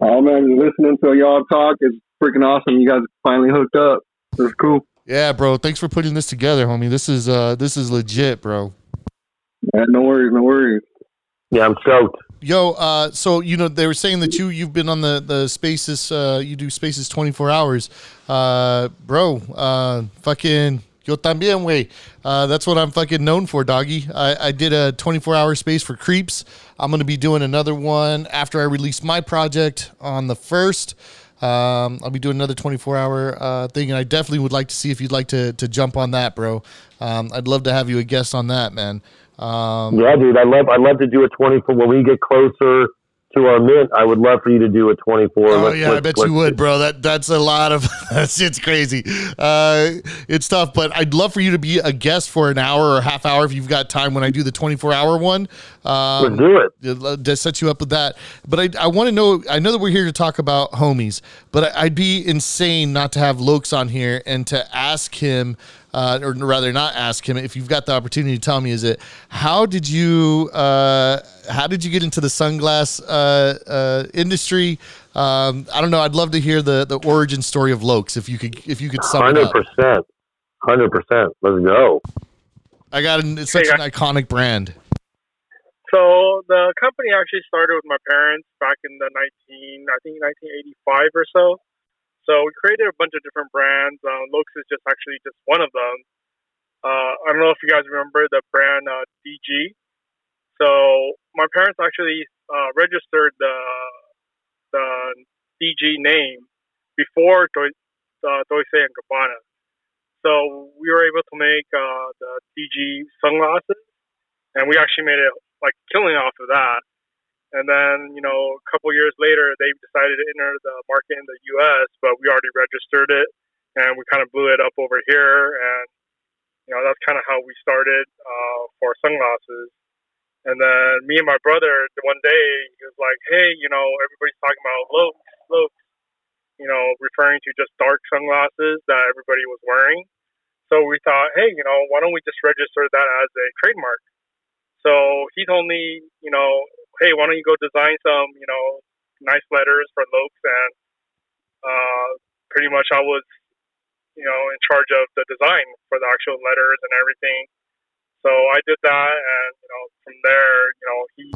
Oh man, listening to y'all talk is freaking awesome. You guys finally hooked up. That's cool. Yeah, bro. Thanks for putting this together, homie. This is uh this is legit, bro. Yeah, no worries, no worries. Yeah, I'm stoked. Yo, uh, so you know they were saying that you you've been on the the spaces, uh, you do spaces twenty four hours, uh, bro. Uh, fucking yo también, way. Uh, that's what I'm fucking known for, doggy. I, I did a 24 hour space for creeps. I'm gonna be doing another one after I release my project on the first. Um, I'll be doing another 24 hour uh, thing, and I definitely would like to see if you'd like to to jump on that, bro. Um, I'd love to have you a guest on that, man. Um, yeah, dude, I love I love to do a 24 when we get closer to our mint. I would love for you to do a 24. Oh let's, yeah, let's, I bet you would, bro. That that's a lot of [LAUGHS] that shit's crazy. Uh, it's tough, but I'd love for you to be a guest for an hour or half hour if you've got time when I do the 24 hour one. Um, do it. To set you up with that, but I I want to know. I know that we're here to talk about homies, but I'd be insane not to have Locs on here and to ask him uh, or rather not ask him if you've got the opportunity to tell me is it how did you uh, how did you get into the sunglass uh, uh industry? Um, I don't know I'd love to hear the the origin story of Locs if you could if you could sum 100%, it up. 100% let's go. I got an, it's such hey, an iconic brand. So the company actually started with my parents back in the 19 I think 1985 or so so we created a bunch of different brands. Um, Locs is just actually just one of them. Uh, I don't know if you guys remember the brand uh, DG. So my parents actually uh, registered the the DG name before Toy, uh, and Gabbana. So we were able to make uh, the DG sunglasses, and we actually made it like killing off of that. And then, you know, a couple years later, they decided to enter the market in the U.S., but we already registered it, and we kind of blew it up over here. And you know, that's kind of how we started uh, for sunglasses. And then me and my brother, one day, he was like, "Hey, you know, everybody's talking about Locs, Locs, you know, referring to just dark sunglasses that everybody was wearing." So we thought, hey, you know, why don't we just register that as a trademark? So he told me, you know, hey, why don't you go design some, you know, nice letters for Locs, and uh, pretty much I was, you know, in charge of the design for the actual letters and everything. So I did that, and you know, from there, you know, he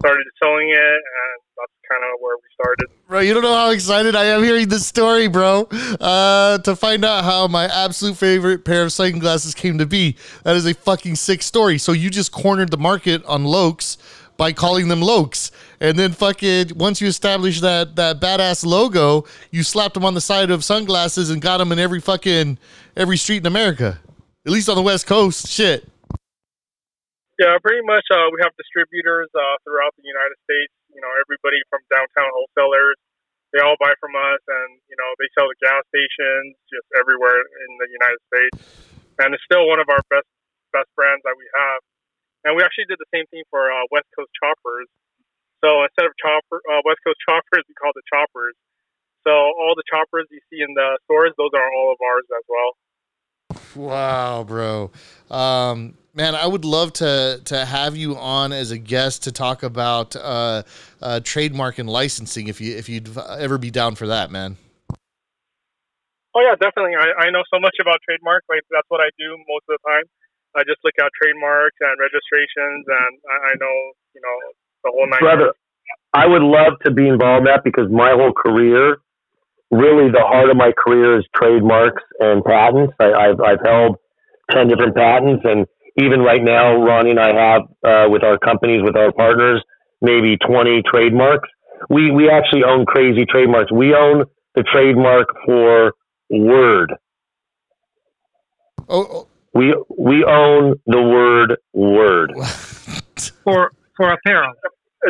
started selling it, and that's kind of where we started. Bro, you don't know how excited I am hearing this story, bro. Uh, to find out how my absolute favorite pair of sunglasses came to be. That is a fucking sick story. So you just cornered the market on Locs by calling them Locs. And then fucking once you establish that that badass logo, you slapped them on the side of sunglasses and got them in every fucking every street in America. At least on the West Coast. Shit. Yeah, pretty much. Uh, we have distributors uh, throughout the United States. You know, everybody from downtown wholesalers, they all buy from us, and you know, they sell the gas stations just everywhere in the United States. And it's still one of our best best brands that we have. And we actually did the same thing for uh, West Coast Choppers. So instead of chopper uh, West Coast Choppers, we call it Choppers. So all the choppers you see in the stores, those are all of ours as well. Wow, bro. Um, man, I would love to to have you on as a guest to talk about uh, uh, trademark and licensing. If you if you'd ever be down for that, man. Oh yeah, definitely. I, I know so much about trademark. Like that's what I do most of the time. I just look at trademarks and registrations, and I, I know you know the whole nine. Brother, I would love to be involved in that because my whole career, really, the heart of my career is trademarks and patents. I, I've I've held ten different patents, and even right now, Ronnie and I have uh, with our companies, with our partners, maybe 20 trademarks. We we actually own crazy trademarks. We own the trademark for word. Oh, oh. We we own the word word [LAUGHS] for for apparel.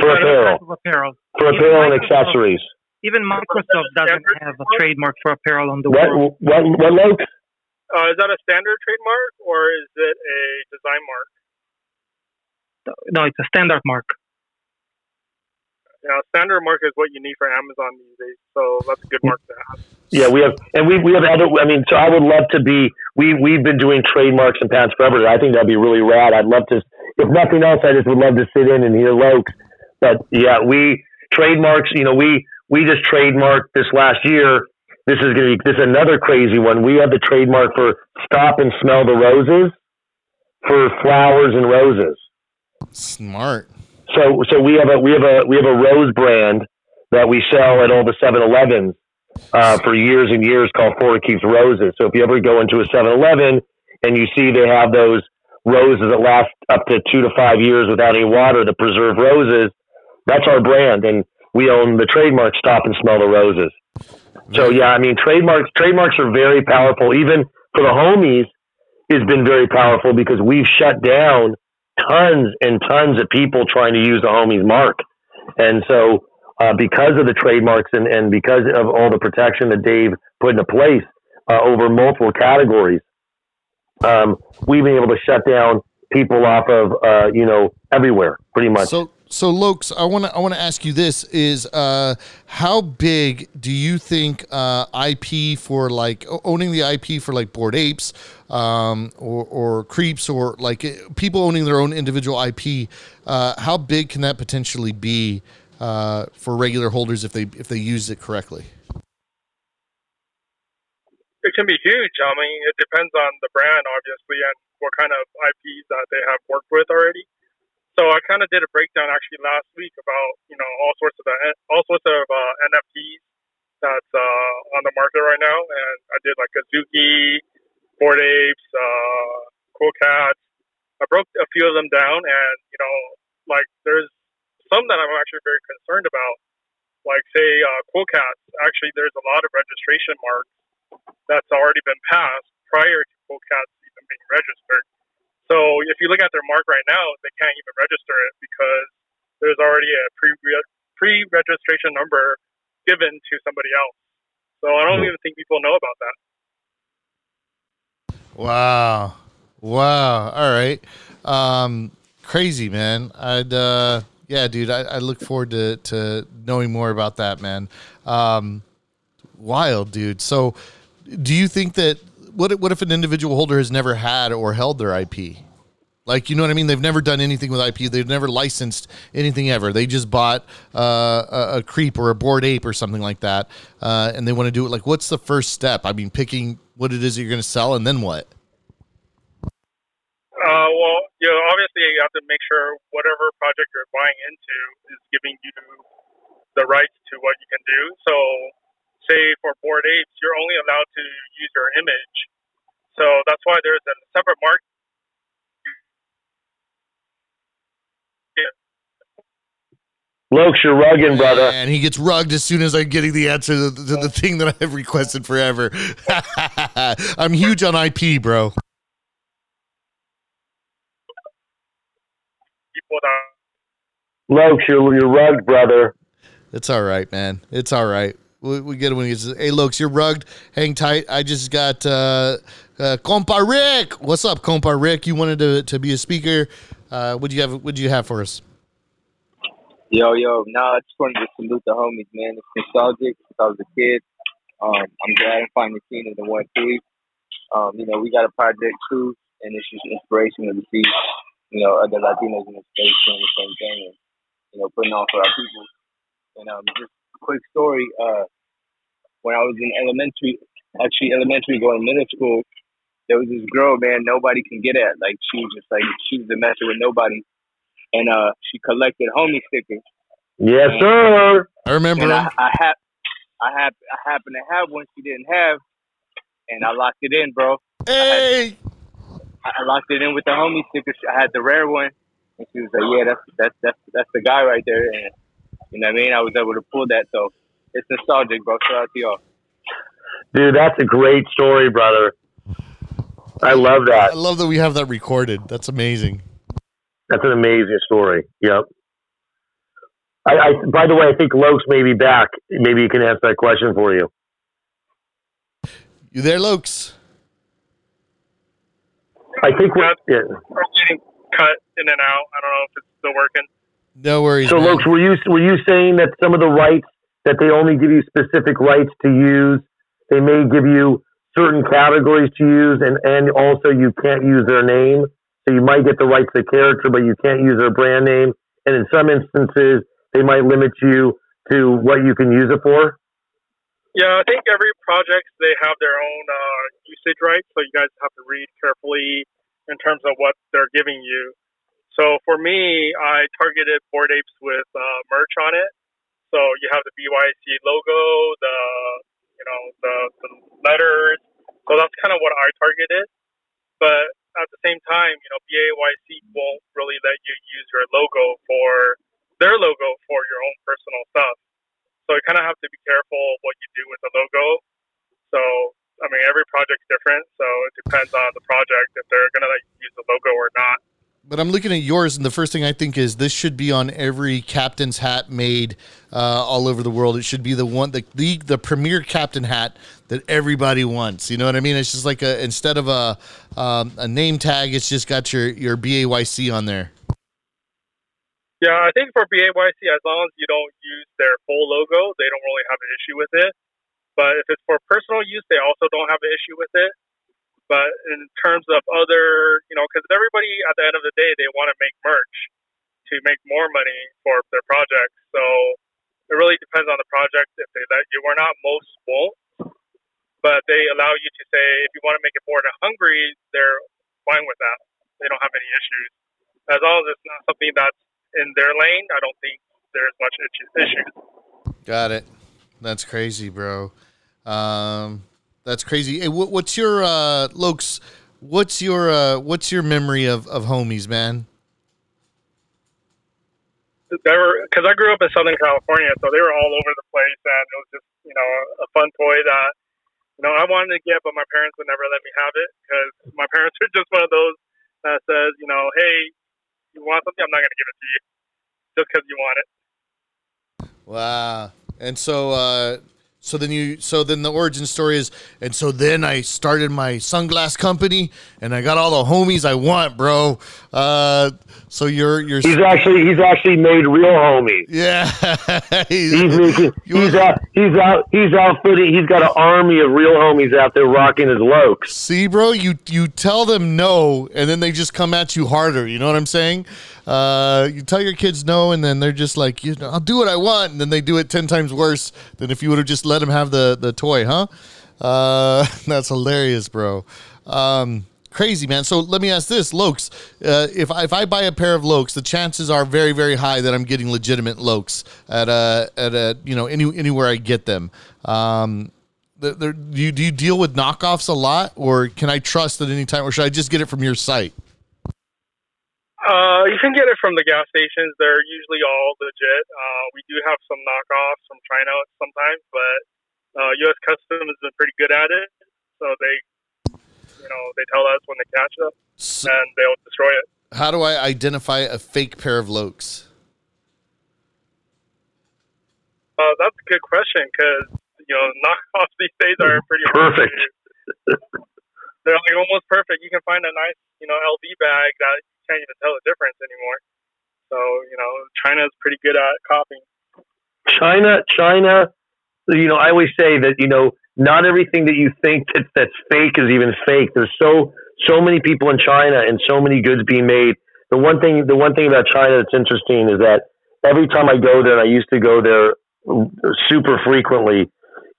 for apparel, apparel. for Even apparel and Microsoft- accessories. Even Microsoft doesn't have a trademark for apparel on the What world. what what Luke? Uh, is that a standard trademark or is it a design mark? No, it's a standard mark. You know, standard mark is what you need for Amazon these days, so that's a good mark to have. Yeah, we have, and we we have other. I mean, so I would love to be. We we've been doing trademarks and patents forever. I think that'd be really rad. I'd love to. If nothing else, I just would love to sit in and hear Locs. But yeah, we trademarks. You know, we we just trademarked this last year. This is gonna be this is another crazy one. We have the trademark for stop and smell the roses for flowers and roses. Smart. So so we have a we have a we have a rose brand that we sell at all the 7-Elevens uh, for years and years called Florida Keeps Roses. So if you ever go into a 7-Eleven and you see they have those roses that last up to two to five years without any water, the preserved roses, that's our brand, and we own the trademark Stop and Smell the Roses. So yeah, I mean trademarks trademarks are very powerful. Even for the homies, it's been very powerful because we've shut down tons and tons of people trying to use the homies mark. And so, uh, because of the trademarks and, and because of all the protection that Dave put into place uh, over multiple categories, um, we've been able to shut down people off of, uh, you know, everywhere pretty much. So so Locs, I want to I want to ask you this is uh how big do you think uh IP for like owning the IP for like Bored Apes um or or Creeps or like eh, people owning their own individual IP uh how big can that potentially be uh for regular holders if they if they use it correctly? It can be huge. I mean, it depends on the brand, obviously, and what kind of IPs that they have worked with already. So I kind of did a breakdown actually last week about you know all sorts of the all sorts of uh, NFTs that's uh, on the market right now, and I did like Azuki, Bored Apes, uh, Cool Cats. I broke a few of them down, and you know, like there's some that I'm actually very concerned about. Like say uh, Cool Cats. Actually, there's a lot of registration marks that's already been passed prior to Cool Cats even being registered. So if you look at their mark right now, they can't even register it because there's already a pre pre registration number given to somebody else. So I don't even think people know about that. Wow. Wow. All right. Um crazy, man. I'd uh, yeah, dude. I, I look forward to to knowing more about that, man. Um, wild, dude. So, do you think that what what if an individual holder has never had or held their IP? Like, you know what I mean? They've never done anything with IP. They've never licensed anything ever. They just bought uh, a, a creep or a Bored Ape or something like that, uh, and they want to do it. Like, what's the first step? I mean, picking what it is that you're going to sell, and then what? Uh, well, you know, obviously you have to make sure whatever project you're buying into is giving you the rights to what you can do. So, say for Bored Apes, you're only allowed to use your image. So that's why there's a separate market. Locs, you're rugging, brother. And he gets rugged as soon as I'm getting the answer to the, to the thing that I've requested forever. [LAUGHS] I'm huge on IP, bro. Locs, you're, you're rugged, brother. It's all right, man. It's all right. We, we get it when he says, "Hey, Locs, you're rugged. Hang tight. I just got uh, uh, Compa Rick. What's up, Compa Rick? You wanted to, to be a speaker. Uh, what do you have? What do you have for us? Yo, yo, nah, I just wanted to salute the homies, man. It's nostalgic since I was a kid. Um, I'm glad I'm finally seeing it in one piece. Um, you know, we got a project too, and it's just inspirational to see, you know, other Latinos in the space doing the same thing and, you know, putting on for our people. And um, just quick story, uh, when I was in elementary, actually elementary going to middle school, there was this girl, man, nobody can get at. Like, she was just like, she was a messer with nobody. And uh, she collected homie stickers. Yes, sir. I remember. And I, him. I have, I have, I happen to have one she didn't have, and I locked it in, bro. Hey, I, I locked it in with the homie sticker. I had the rare one, and she was like, "Yeah, that's that's that's that's the guy right there." And you know what I mean? I was able to pull that, so it's nostalgic, bro. Shout out to y'all. Dude, that's a great story, brother. I love that. I love that we have that recorded. That's amazing. That's an amazing story. Yep. I, I by the way, I think Locs may be back. Maybe he can answer that question for you. You there, Locs? I think we're yeah. are getting cut in and out. I don't know if it's still working. No worries. So, man. Locs, were you were you saying that some of the rights that they only give you specific rights to use, they may give you certain categories to use, and and also you can't use their name. So you might get the rights to the character, but you can't use their brand name. And in some instances, they might limit you to what you can use it for. Yeah, I think every project they have their own uh, usage rights, so you guys have to read carefully in terms of what they're giving you. So for me, I targeted Bored Apes with uh, merch on it. So you have the BAYC logo, the you know the, the letters. So that's kind of what I targeted. But at the same time, you know, BAYC won't really let you use your logo for their logo for your own personal stuff. So you kind of have to be careful what you do with the logo. So, I mean, every project's different. So it depends on the project if they're to let you use the logo or not. But I'm looking at yours, and the first thing I think is this should be on every captain's hat made uh, all over the world. It should be the one, the, the the premier captain hat that everybody wants. You know what I mean? It's just like a instead of a um, a name tag, it's just got your your BAYC on there. Yeah, I think for BAYC, as long as you don't use their full logo, they don't really have an issue with it. But if it's for personal use, they also don't have an issue with it. But in terms of other, you know, because everybody at the end of the day, they want to make merch to make more money for their project. So it really depends on the project if they let you or not. Most won't, but they allow you to say if you want to make it more to hungry, they're fine with that. They don't have any issues as long as it's not something that's in their lane. I don't think there's much issues. Got it. That's crazy, bro. Um, that's crazy. Hey, what, what's your uh, Locs? What's your uh, what's your memory of, of homies, man? They were because I grew up in Southern California, so they were all over the place, and it was just you know a fun toy that you know I wanted to get, but my parents would never let me have it because my [LAUGHS] parents are just one of those that says you know, hey, you want something, I'm not going to give it to you just because you want it. Wow. And so, uh, So then you, so then the origin story is, and so then I started my sunglass company, and I got all the homies I want, bro. Uh, so you're you're. He's actually he's actually made real homies. Yeah, [LAUGHS] he's making, he's out he's out he's outfitting. He's got an army of real homies out there rocking his Locs. See, bro, you you tell them no, and then they just come at you harder. You know what I'm saying? Uh, you tell your kids no, and then they're just like, you know, I'll do what I want, and then they do it ten times worse than if you would have just let them have the the toy, huh? Uh, [LAUGHS] that's hilarious, bro. Um, crazy, man. So let me ask this, Locs. Uh, if I, if I buy a pair of Locs, the chances are very very high that I'm getting legitimate Locs at a at a you know any anywhere I get them. Um, do you do you deal with knockoffs a lot, or can I trust at any time, or should I just get it from your site? Uh, you can get it from the gas stations. They're usually all legit. Uh, we do have some knockoffs from China sometimes, but uh, U.S. Customs has been pretty good at it. So they, you know, they tell us when they catch them, so, and they'll destroy it. How do I identify a fake pair of Locs? Uh, that's a good question because you know knockoffs these days are pretty [LAUGHS] perfect. They're like almost perfect. You can find a nice, you know, LV bag that you can't even tell the difference anymore. So you know, China's pretty good at copying. China, China. You know, I always say that you know not everything that you think that, that's fake is even fake. There's so so many people in China and so many goods being made. The one thing, the one thing about China that's interesting is that every time I go there, and I used to go there super frequently,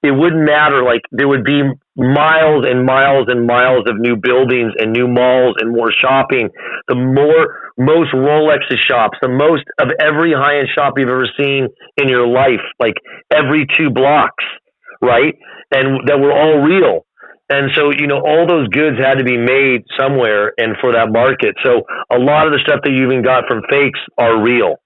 it wouldn't matter. Like there would be miles and miles and miles of new buildings and new malls and more shopping. The more, most Rolex shops, the most of every high end shop you've ever seen in your life, like every two blocks, right? And that were all real. And so, you know, all those goods had to be made somewhere and for that market. So a lot of the stuff that you even got from fakes are real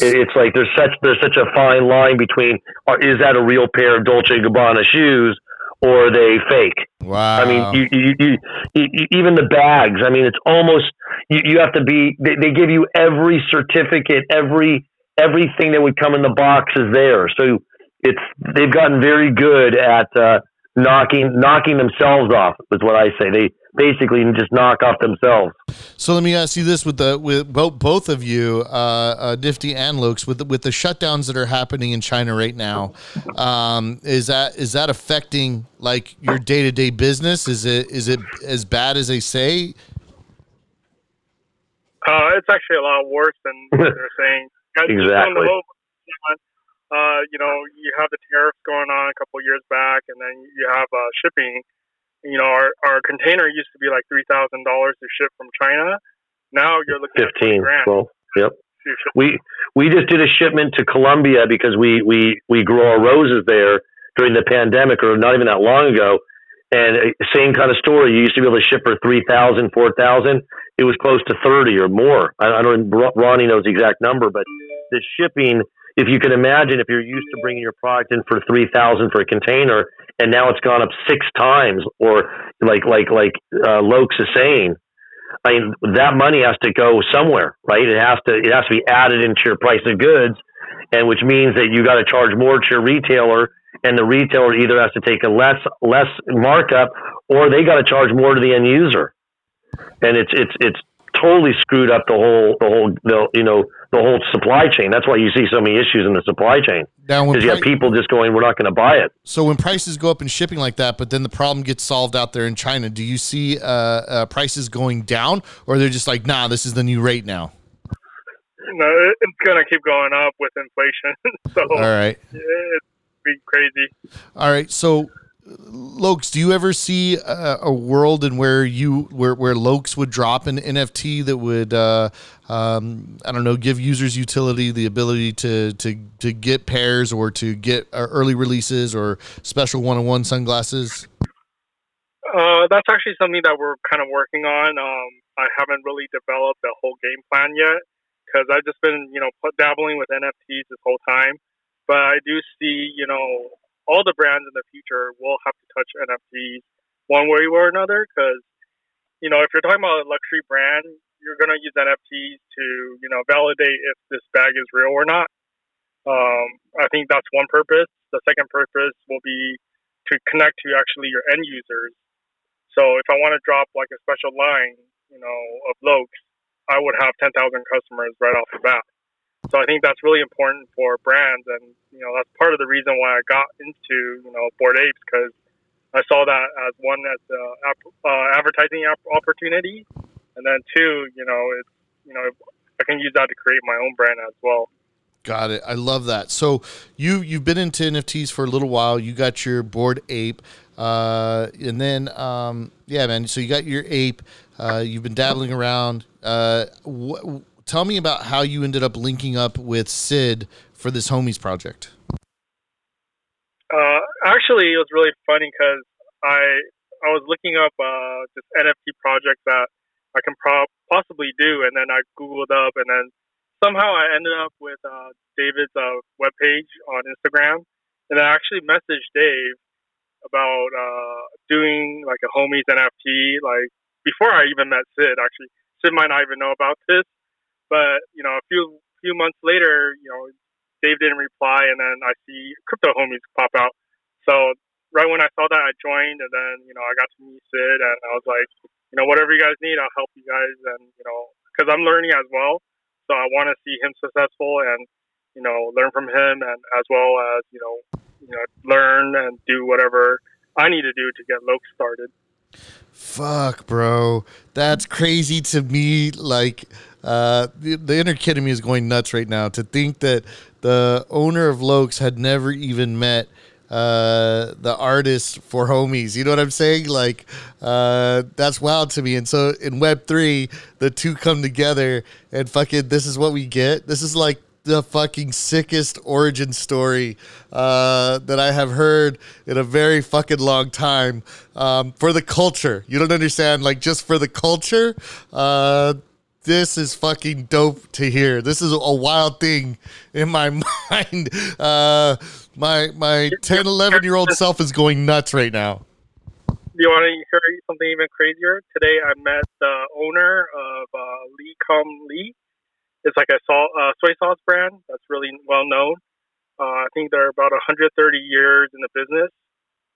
it's like there's such there's such a fine line between are, is that a real pair of Dolce Gabbana shoes or are they fake? Wow. I mean, you, you, you, you, even the bags. I mean, it's almost you, you have to be. They, they give you every certificate, every everything that would come in the box is there. So it's they've gotten very good at uh, knocking knocking themselves off. Is what I say. They basically just knock off themselves. So let me ask you this: with the with both both of you, uh, uh, Nifty and Locs, with the, with the shutdowns that are happening in China right now, um, is that is that affecting like your day to day business? Is it is it as bad as they say? Uh, it's actually a lot worse than [LAUGHS] they're saying. exactly. Uh, you know, you have the tariffs going on a couple years back, and then you have uh, shipping you know, our, our container used to be like three thousand dollars to ship from China. Now you're looking fifteen. At well, yep. We we just did a shipment to Colombia because we we we grow our roses there during the pandemic, or not even that long ago. And uh, same kind of story. You used to be able to ship for three thousand, four thousand. It was close to thirty or more. I, I don't. Ronnie knows the exact number, but the shipping if you can imagine if you're used to bringing your product in for 3000 for a container and now it's gone up six times or like like like uh, Locs is saying I mean that money has to go somewhere right? It has to it has to be added into your price of goods and which means that you got to charge more to your retailer and the retailer either has to take a less less markup or they got to charge more to the end user. And it's it's it's totally screwed up the whole the whole the, you know the whole supply chain. That's why you see so many issues in the supply chain. Because you have people just going, we're not going to buy it. So when prices go up in shipping like that, but then the problem gets solved out there in China, do you see uh, uh, prices going down, or they're just like, nah, this is the new rate now? No, it's going to keep going up with inflation. [LAUGHS] so all right, it's be crazy. All right, so Locs, do you ever see a, a, world in where you where where Locs would drop an NFT that would uh, um, I don't know give users utility the ability to to to get pairs or to get uh, early releases or special one on one sunglasses? Uh, that's actually something that we're kind of working on. Um, I haven't really developed a whole game plan yet because I've just been you know dabbling with NFTs this whole time. But I do see you know all the brands in the future will have to touch NFTs one way or another because, you know, if you're talking about a luxury brand, you're going to use NFTs to, you know, validate if this bag is real or not. Um, I think that's one purpose. the second purpose will be to connect to actually your end users. So if I want to drop like a special line, you know, of Locs, I would have 10,000 customers right off the bat. So I think that's really important for brands, and you know that's part of the reason why I got into you know Bored Apes because I saw that as one as the uh, advertising opportunity, and then two, you know, it's you know I can use that to create my own brand as well. Got it. I love that. So you you've been into NFTs for a little while. You got your Bored Ape, uh, and then um, yeah, man. So you got your ape. Uh, you've been dabbling around. Uh, wh- tell me about how you ended up linking up with Sid for this homies project. Uh, actually, it was really funny because I I was looking up uh, this NFT project that I can pro- possibly do, and then I googled up, and then somehow I ended up with uh, David's uh, webpage on Instagram, and I actually messaged Dave about uh, doing like a homies NFT, like before I even met Sid. Actually, Sid might not even know about this, but you know, a few few months later, you know, Dave didn't reply, and then I see crypto homies pop out. So right when I saw that, I joined, and then you know, I got to meet Sid, and I was like, you know, whatever you guys need, I'll help you guys, and you know, because I'm learning as well, so I want to see him successful and you know, learn from him, and as well as you know, you know, learn and do whatever I need to do to get Loke started. Fuck, bro. That's crazy to me. Like, uh, the, the inner kid in me is going nuts right now to think that the owner of Locs had never even met uh, the artist for homies. You know what I'm saying? Like, uh, that's wild to me. And so in Web three, the two come together, and fucking, this is what we get. This is like the fucking sickest origin story uh, that I have heard in a very fucking long time um, for the culture. You don't understand, like just for the culture. Uh, this is fucking dope to hear. This is a wild thing in my [LAUGHS] mind. Uh, my my 10, 11 year old self is going nuts right now. Do you want to hear something even crazier? Today I met the owner of uh, Lee Kum Kee it's like a salt, uh, soy sauce brand that's really well known. Uh, I think they're about 130 years in the business,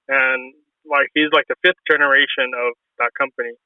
and like he's like the fifth generation of that company.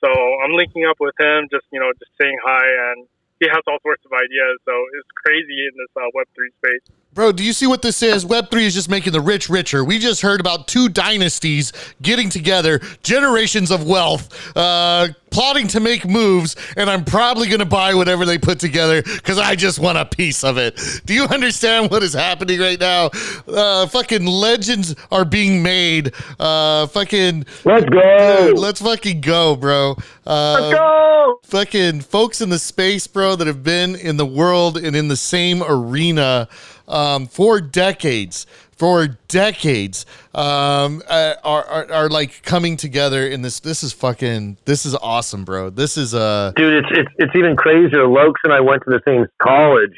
So I'm linking up with him, just you know, just saying hi, and he has all sorts of ideas. So it's crazy in this uh, Web three space. Bro, do you see what this is? Web3 is just making the rich richer. We just heard about two dynasties getting together, generations of wealth, uh, plotting to make moves, and I'm probably going to buy whatever they put together because I just want a piece of it. Do you understand what is happening right now? Uh, fucking legends are being made. Uh, fucking. Let's go. let's fucking go, bro. Uh, let's go. Fucking folks in the space, bro, that have been in the world and in the same arena um, for decades, for decades, um, uh, are, are, are like coming together in this. This is fucking. This is awesome, bro. This is uh, dude. It's it's it's even crazier. Locs and I went to the same college,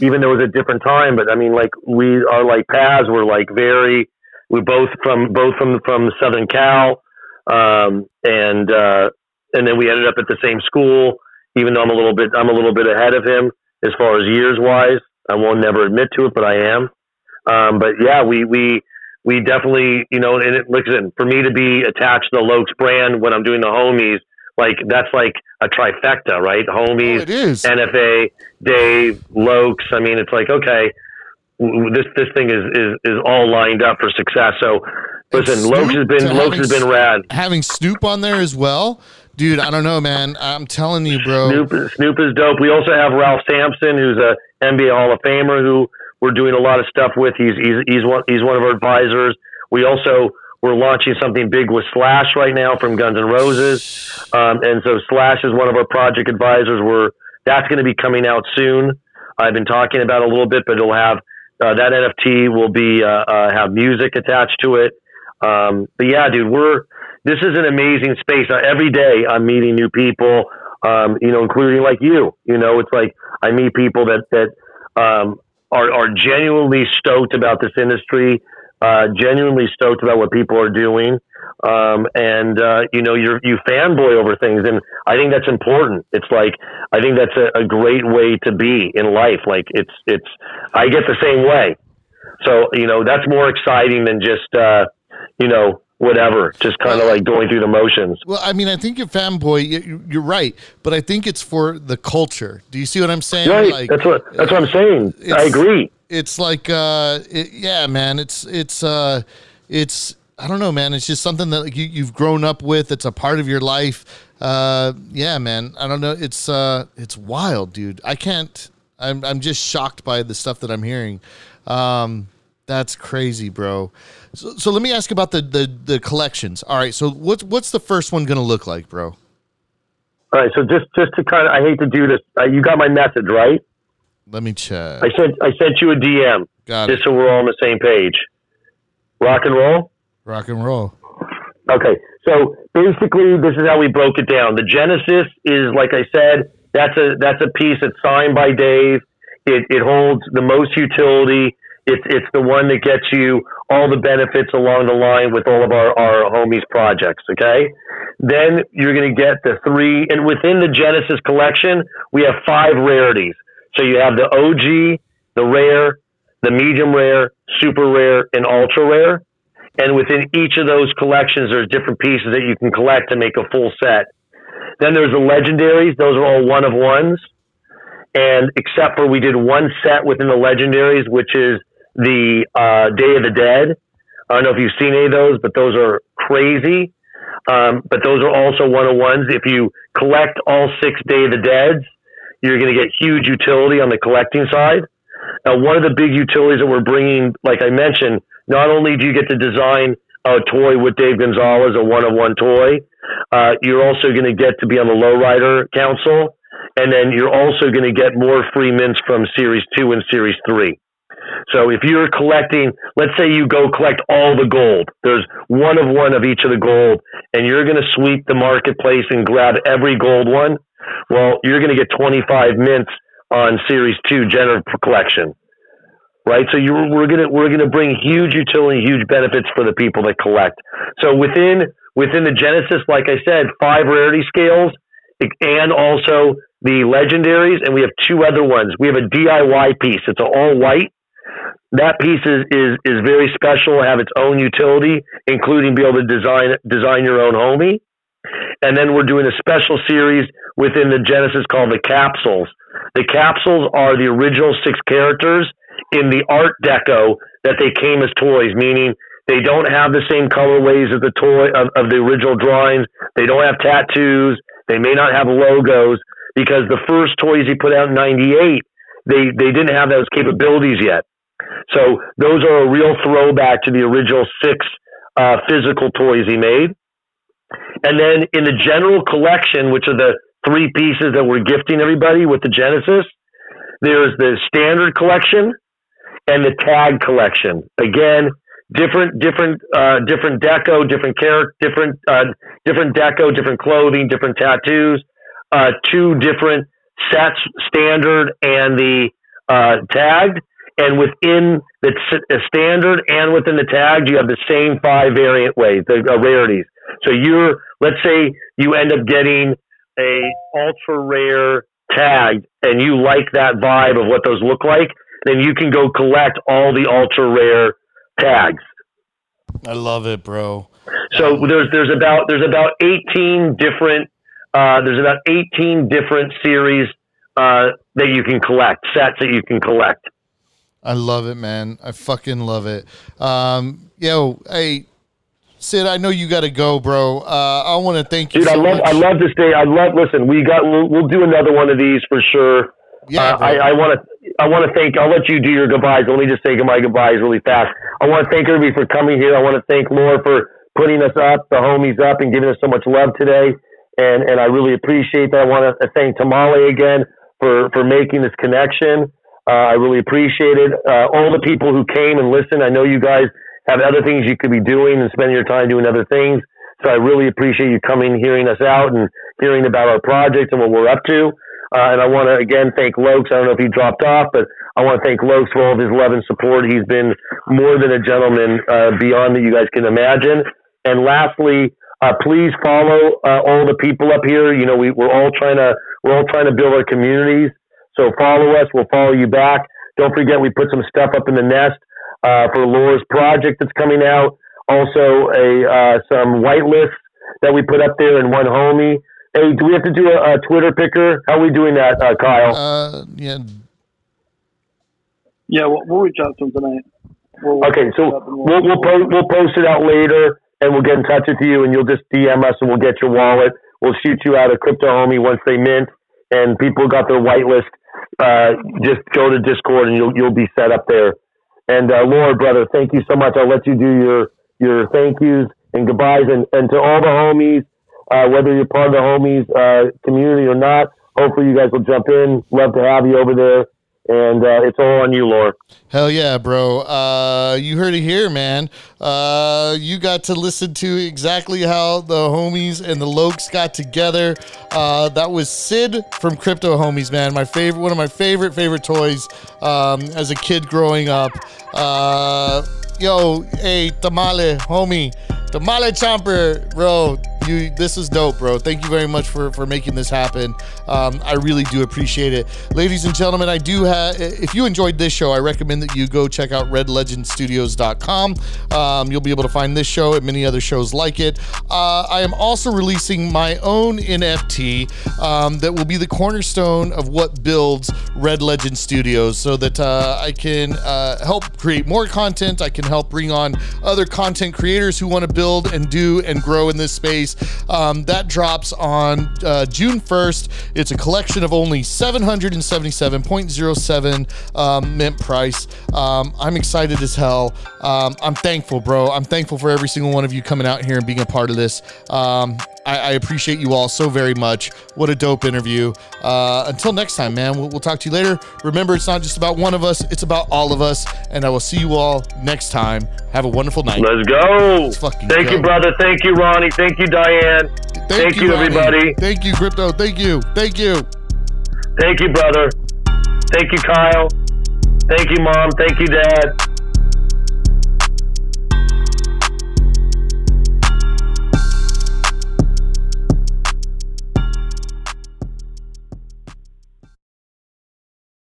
even though it was a different time. But I mean, like we are like paths were like very. We're both from both from from Southern Cal, um, and uh, and then we ended up at the same school. Even though I'm a little bit I'm a little bit ahead of him as far as years wise. I won't never admit to it, but I am. Um, but yeah, we we we definitely, you know, and it, listen, for me to be attached to the Locs brand when I'm doing the homies, like that's like a trifecta, right? Homies, oh, it is. NFA, Dave, Locs. I mean, it's like okay, this this thing is is is all lined up for success. So listen, Locs has been Locs has been rad. Having Snoop on there as well. Dude, I don't know, man. I'm telling you, bro. Snoop, Snoop is dope. We also have Ralph Sampson, who's a NBA Hall of Famer who we're doing a lot of stuff with. He's he's he's one he's one of our advisors. We also we're launching something big with Slash right now from Guns N' Roses, um, and so Slash is one of our project advisors. We're that's going to be coming out soon. I've been talking about a little bit, but it'll have uh, that NFT will be uh, uh, have music attached to it. Um, but yeah, dude, we're this is an amazing space. Every day I'm meeting new people um, you know, including like you. You know, it's like I meet people that that um, are are genuinely stoked about this industry, uh, genuinely stoked about what people are doing, um, and uh, you know, you're you fanboy over things, and I think that's important. It's like I think that's a, a great way to be in life. Like it's it's I get the same way. So you know that's more exciting than just uh, you know whatever, just kind of like going through the motions. Well, I mean, I think you're fanboy. You're right, but I think it's for the culture. Do you see what I'm saying? Right. Like, that's what that's what I'm saying. I agree. It's like, uh, it, yeah, man. It's it's uh, it's I don't know, man. It's just something that you you've grown up with. It's a part of your life. Uh, yeah, man. I don't know. It's uh, it's wild, dude. I can't. I'm I'm just shocked by the stuff that I'm hearing. Um, that's crazy, bro. So, so let me ask about the, the the collections. All right. So what's what's the first one going to look like, bro? All right. So just just to kind of, I hate to do this. Uh, you got my message, right? Let me check. I sent I sent you a DM. Got just it. so we're all on the same page. Rock and roll. Rock and roll. Okay. So basically, this is how we broke it down. The Genesis is, like I said, that's a that's a piece that's signed by Dave. It it holds the most utility. It's it's the one that gets you all the benefits along the line with all of our, our homies projects, okay? Then you're gonna get the three and within the Genesis collection, we have five rarities. So you have the OG, the rare, the medium rare, super rare, and ultra rare. And within each of those collections, there's different pieces that you can collect to make a full set. Then there's the legendaries; those are all one of ones. And except for we did one set within the legendaries, which is the uh, Day of the Dead. I don't know if you've seen any of those, but those are crazy. Um, but those are also one of ones. If you collect all six Day of the Deads, you're going to get huge utility on the collecting side. Now, one of the big utilities that we're bringing, like I mentioned, not only do you get to design a toy with Dave Gonzales, a one of one toy, uh, you're also going to get to be on the Lowrider Council, and then you're also going to get more free mints from Series 2 and Series 3. So if you're collecting, let's say you go collect all the gold, there's one of one of each of the gold, and you're going to sweep the marketplace and grab every gold one. Well, you're going to get 25 mints on Series 2 Generative Collection. Right, so you, we're gonna we're gonna bring huge utility, huge benefits for the people that collect. So within within the Genesis, like I said, five rarity scales, and also the legendaries, and we have two other ones. We have a DIY piece. It's all white that piece is, is, is very special, have its own utility, including be able to design design your own homie. And then we're doing a special series within the Genesis called the Capsules. The capsules are the original six characters in the Art Deco that they came as toys, meaning they don't have the same colorways of the toy of, of the original drawings. They don't have tattoos. They may not have logos because the first toys he put out in '98, they they didn't have those capabilities yet. So those are a real throwback to the original six uh, physical toys he made. And then in the general collection, which are the three pieces that we're gifting everybody with the Genesis, there's the standard collection and the tag collection. Again, different, different, uh, different deco, different character, different, uh, different deco, different clothing, different tattoos, uh, two different sets, standard and the uh, tagged and within the standard and within the tag, you have the same five variant ways, the uh, rarities. So you're, let's say you end up getting a ultra rare tag and you like that vibe of what those look like, then you can go collect all the ultra rare tags. I love it, bro. So there's there's about there's about 18 different uh, there's about 18 different series uh, that you can collect sets that you can collect. I love it, man. I fucking love it. Um, yo, hey, Sid, I know you got to go, bro. Uh, I want to thank you. Dude, so I love, much. I love this day. I love. Listen, we got. We'll, we'll do another one of these for sure. Yeah, uh, I want to. I want to thank. I'll let you do your goodbyes. Let me just say my goodbyes really fast. I want to thank everybody for coming here. I want to thank Lore for putting us up, the homies up, and giving us so much love today. And and I really appreciate that. I want to thank Tamale again for for making this connection. Uh, I really appreciate it. Uh, all the people who came and listened. I know you guys have other things you could be doing and spending your time doing other things. So I really appreciate you coming, hearing us out, and hearing about our project and what we're up to. Uh, and I want to again thank Locs. I don't know if he dropped off, but I want to thank Locs for all of his love and support. He's been more than a gentleman, uh, beyond that you guys can imagine. And lastly, uh, please follow uh, all the people up here. You know, we, we're all trying to we're all trying to build our communities. So follow us. We'll follow you back. Don't forget, we put some stuff up in the nest. uh, for Lore's project that's coming out. Also, a uh, some whitelists that we put up there in one homie. Hey, do we have to do a, a Twitter picker? How are we doing that, uh, Kyle? Uh, yeah. Yeah, we'll, we'll reach out to him tonight. We'll, okay, so we'll we'll, po- we'll post it out later, and we'll get in touch with you, and you'll just DM us, and we'll get your wallet. We'll shoot you out a crypto homie once they mint, and people got their whitelist. Uh, just go to Discord, and you'll you'll be set up there. And uh, Lore, brother, thank you so much. I'll let you do your your thank yous and goodbyes, and, and to all the homies, uh, whether you're part of the homies uh, community or not. Hopefully, you guys will jump in. Love to have you over there and uh, it's all on you, Lore. Hell yeah, bro. Uh, you heard it here, man. Uh, you got to listen to exactly how the homies and the Locs got together. Uh, that was Sid from Crypto Homies, man. My favorite, one of my favorite, favorite toys um, as a kid growing up. Uh, yo, hey, tamale, homie. Tamale Chomper, bro you this is dope, bro. Thank you very much for for making this happen. Um, I really do appreciate it, ladies and gentlemen. I do have. If you enjoyed this show, I recommend that you go check out RedLegendStudios.com. Um, you'll be able to find this show and many other shows like it. Uh, I am also releasing my own NFT um, that will be the cornerstone of what builds Red Legend Studios, so that uh, I can uh, help create more content. I can help bring on other content creators who want to build and do and grow in this space. Um, that drops on uh, June 1st. It's a collection of only 777.07 um, mint price. Um, I'm excited as hell. Um, I'm thankful, bro. I'm thankful for every single one of you coming out here and being a part of this. I, I, appreciate you all so very much. What a dope interview. Uh, until next time, man, we'll, we'll talk to you later. Remember, it's not just about one of us, it's about all of us. And I will see you all next time. Have a wonderful night. Let's go. Let's Thank go. you, brother. Thank you, Ronnie. Thank you, Diane. Thank, Thank you, you everybody. Thank you, Crypto. Thank you. Thank you. Thank you, brother. Thank you, Kyle. Thank you, Mom. Thank you, Dad.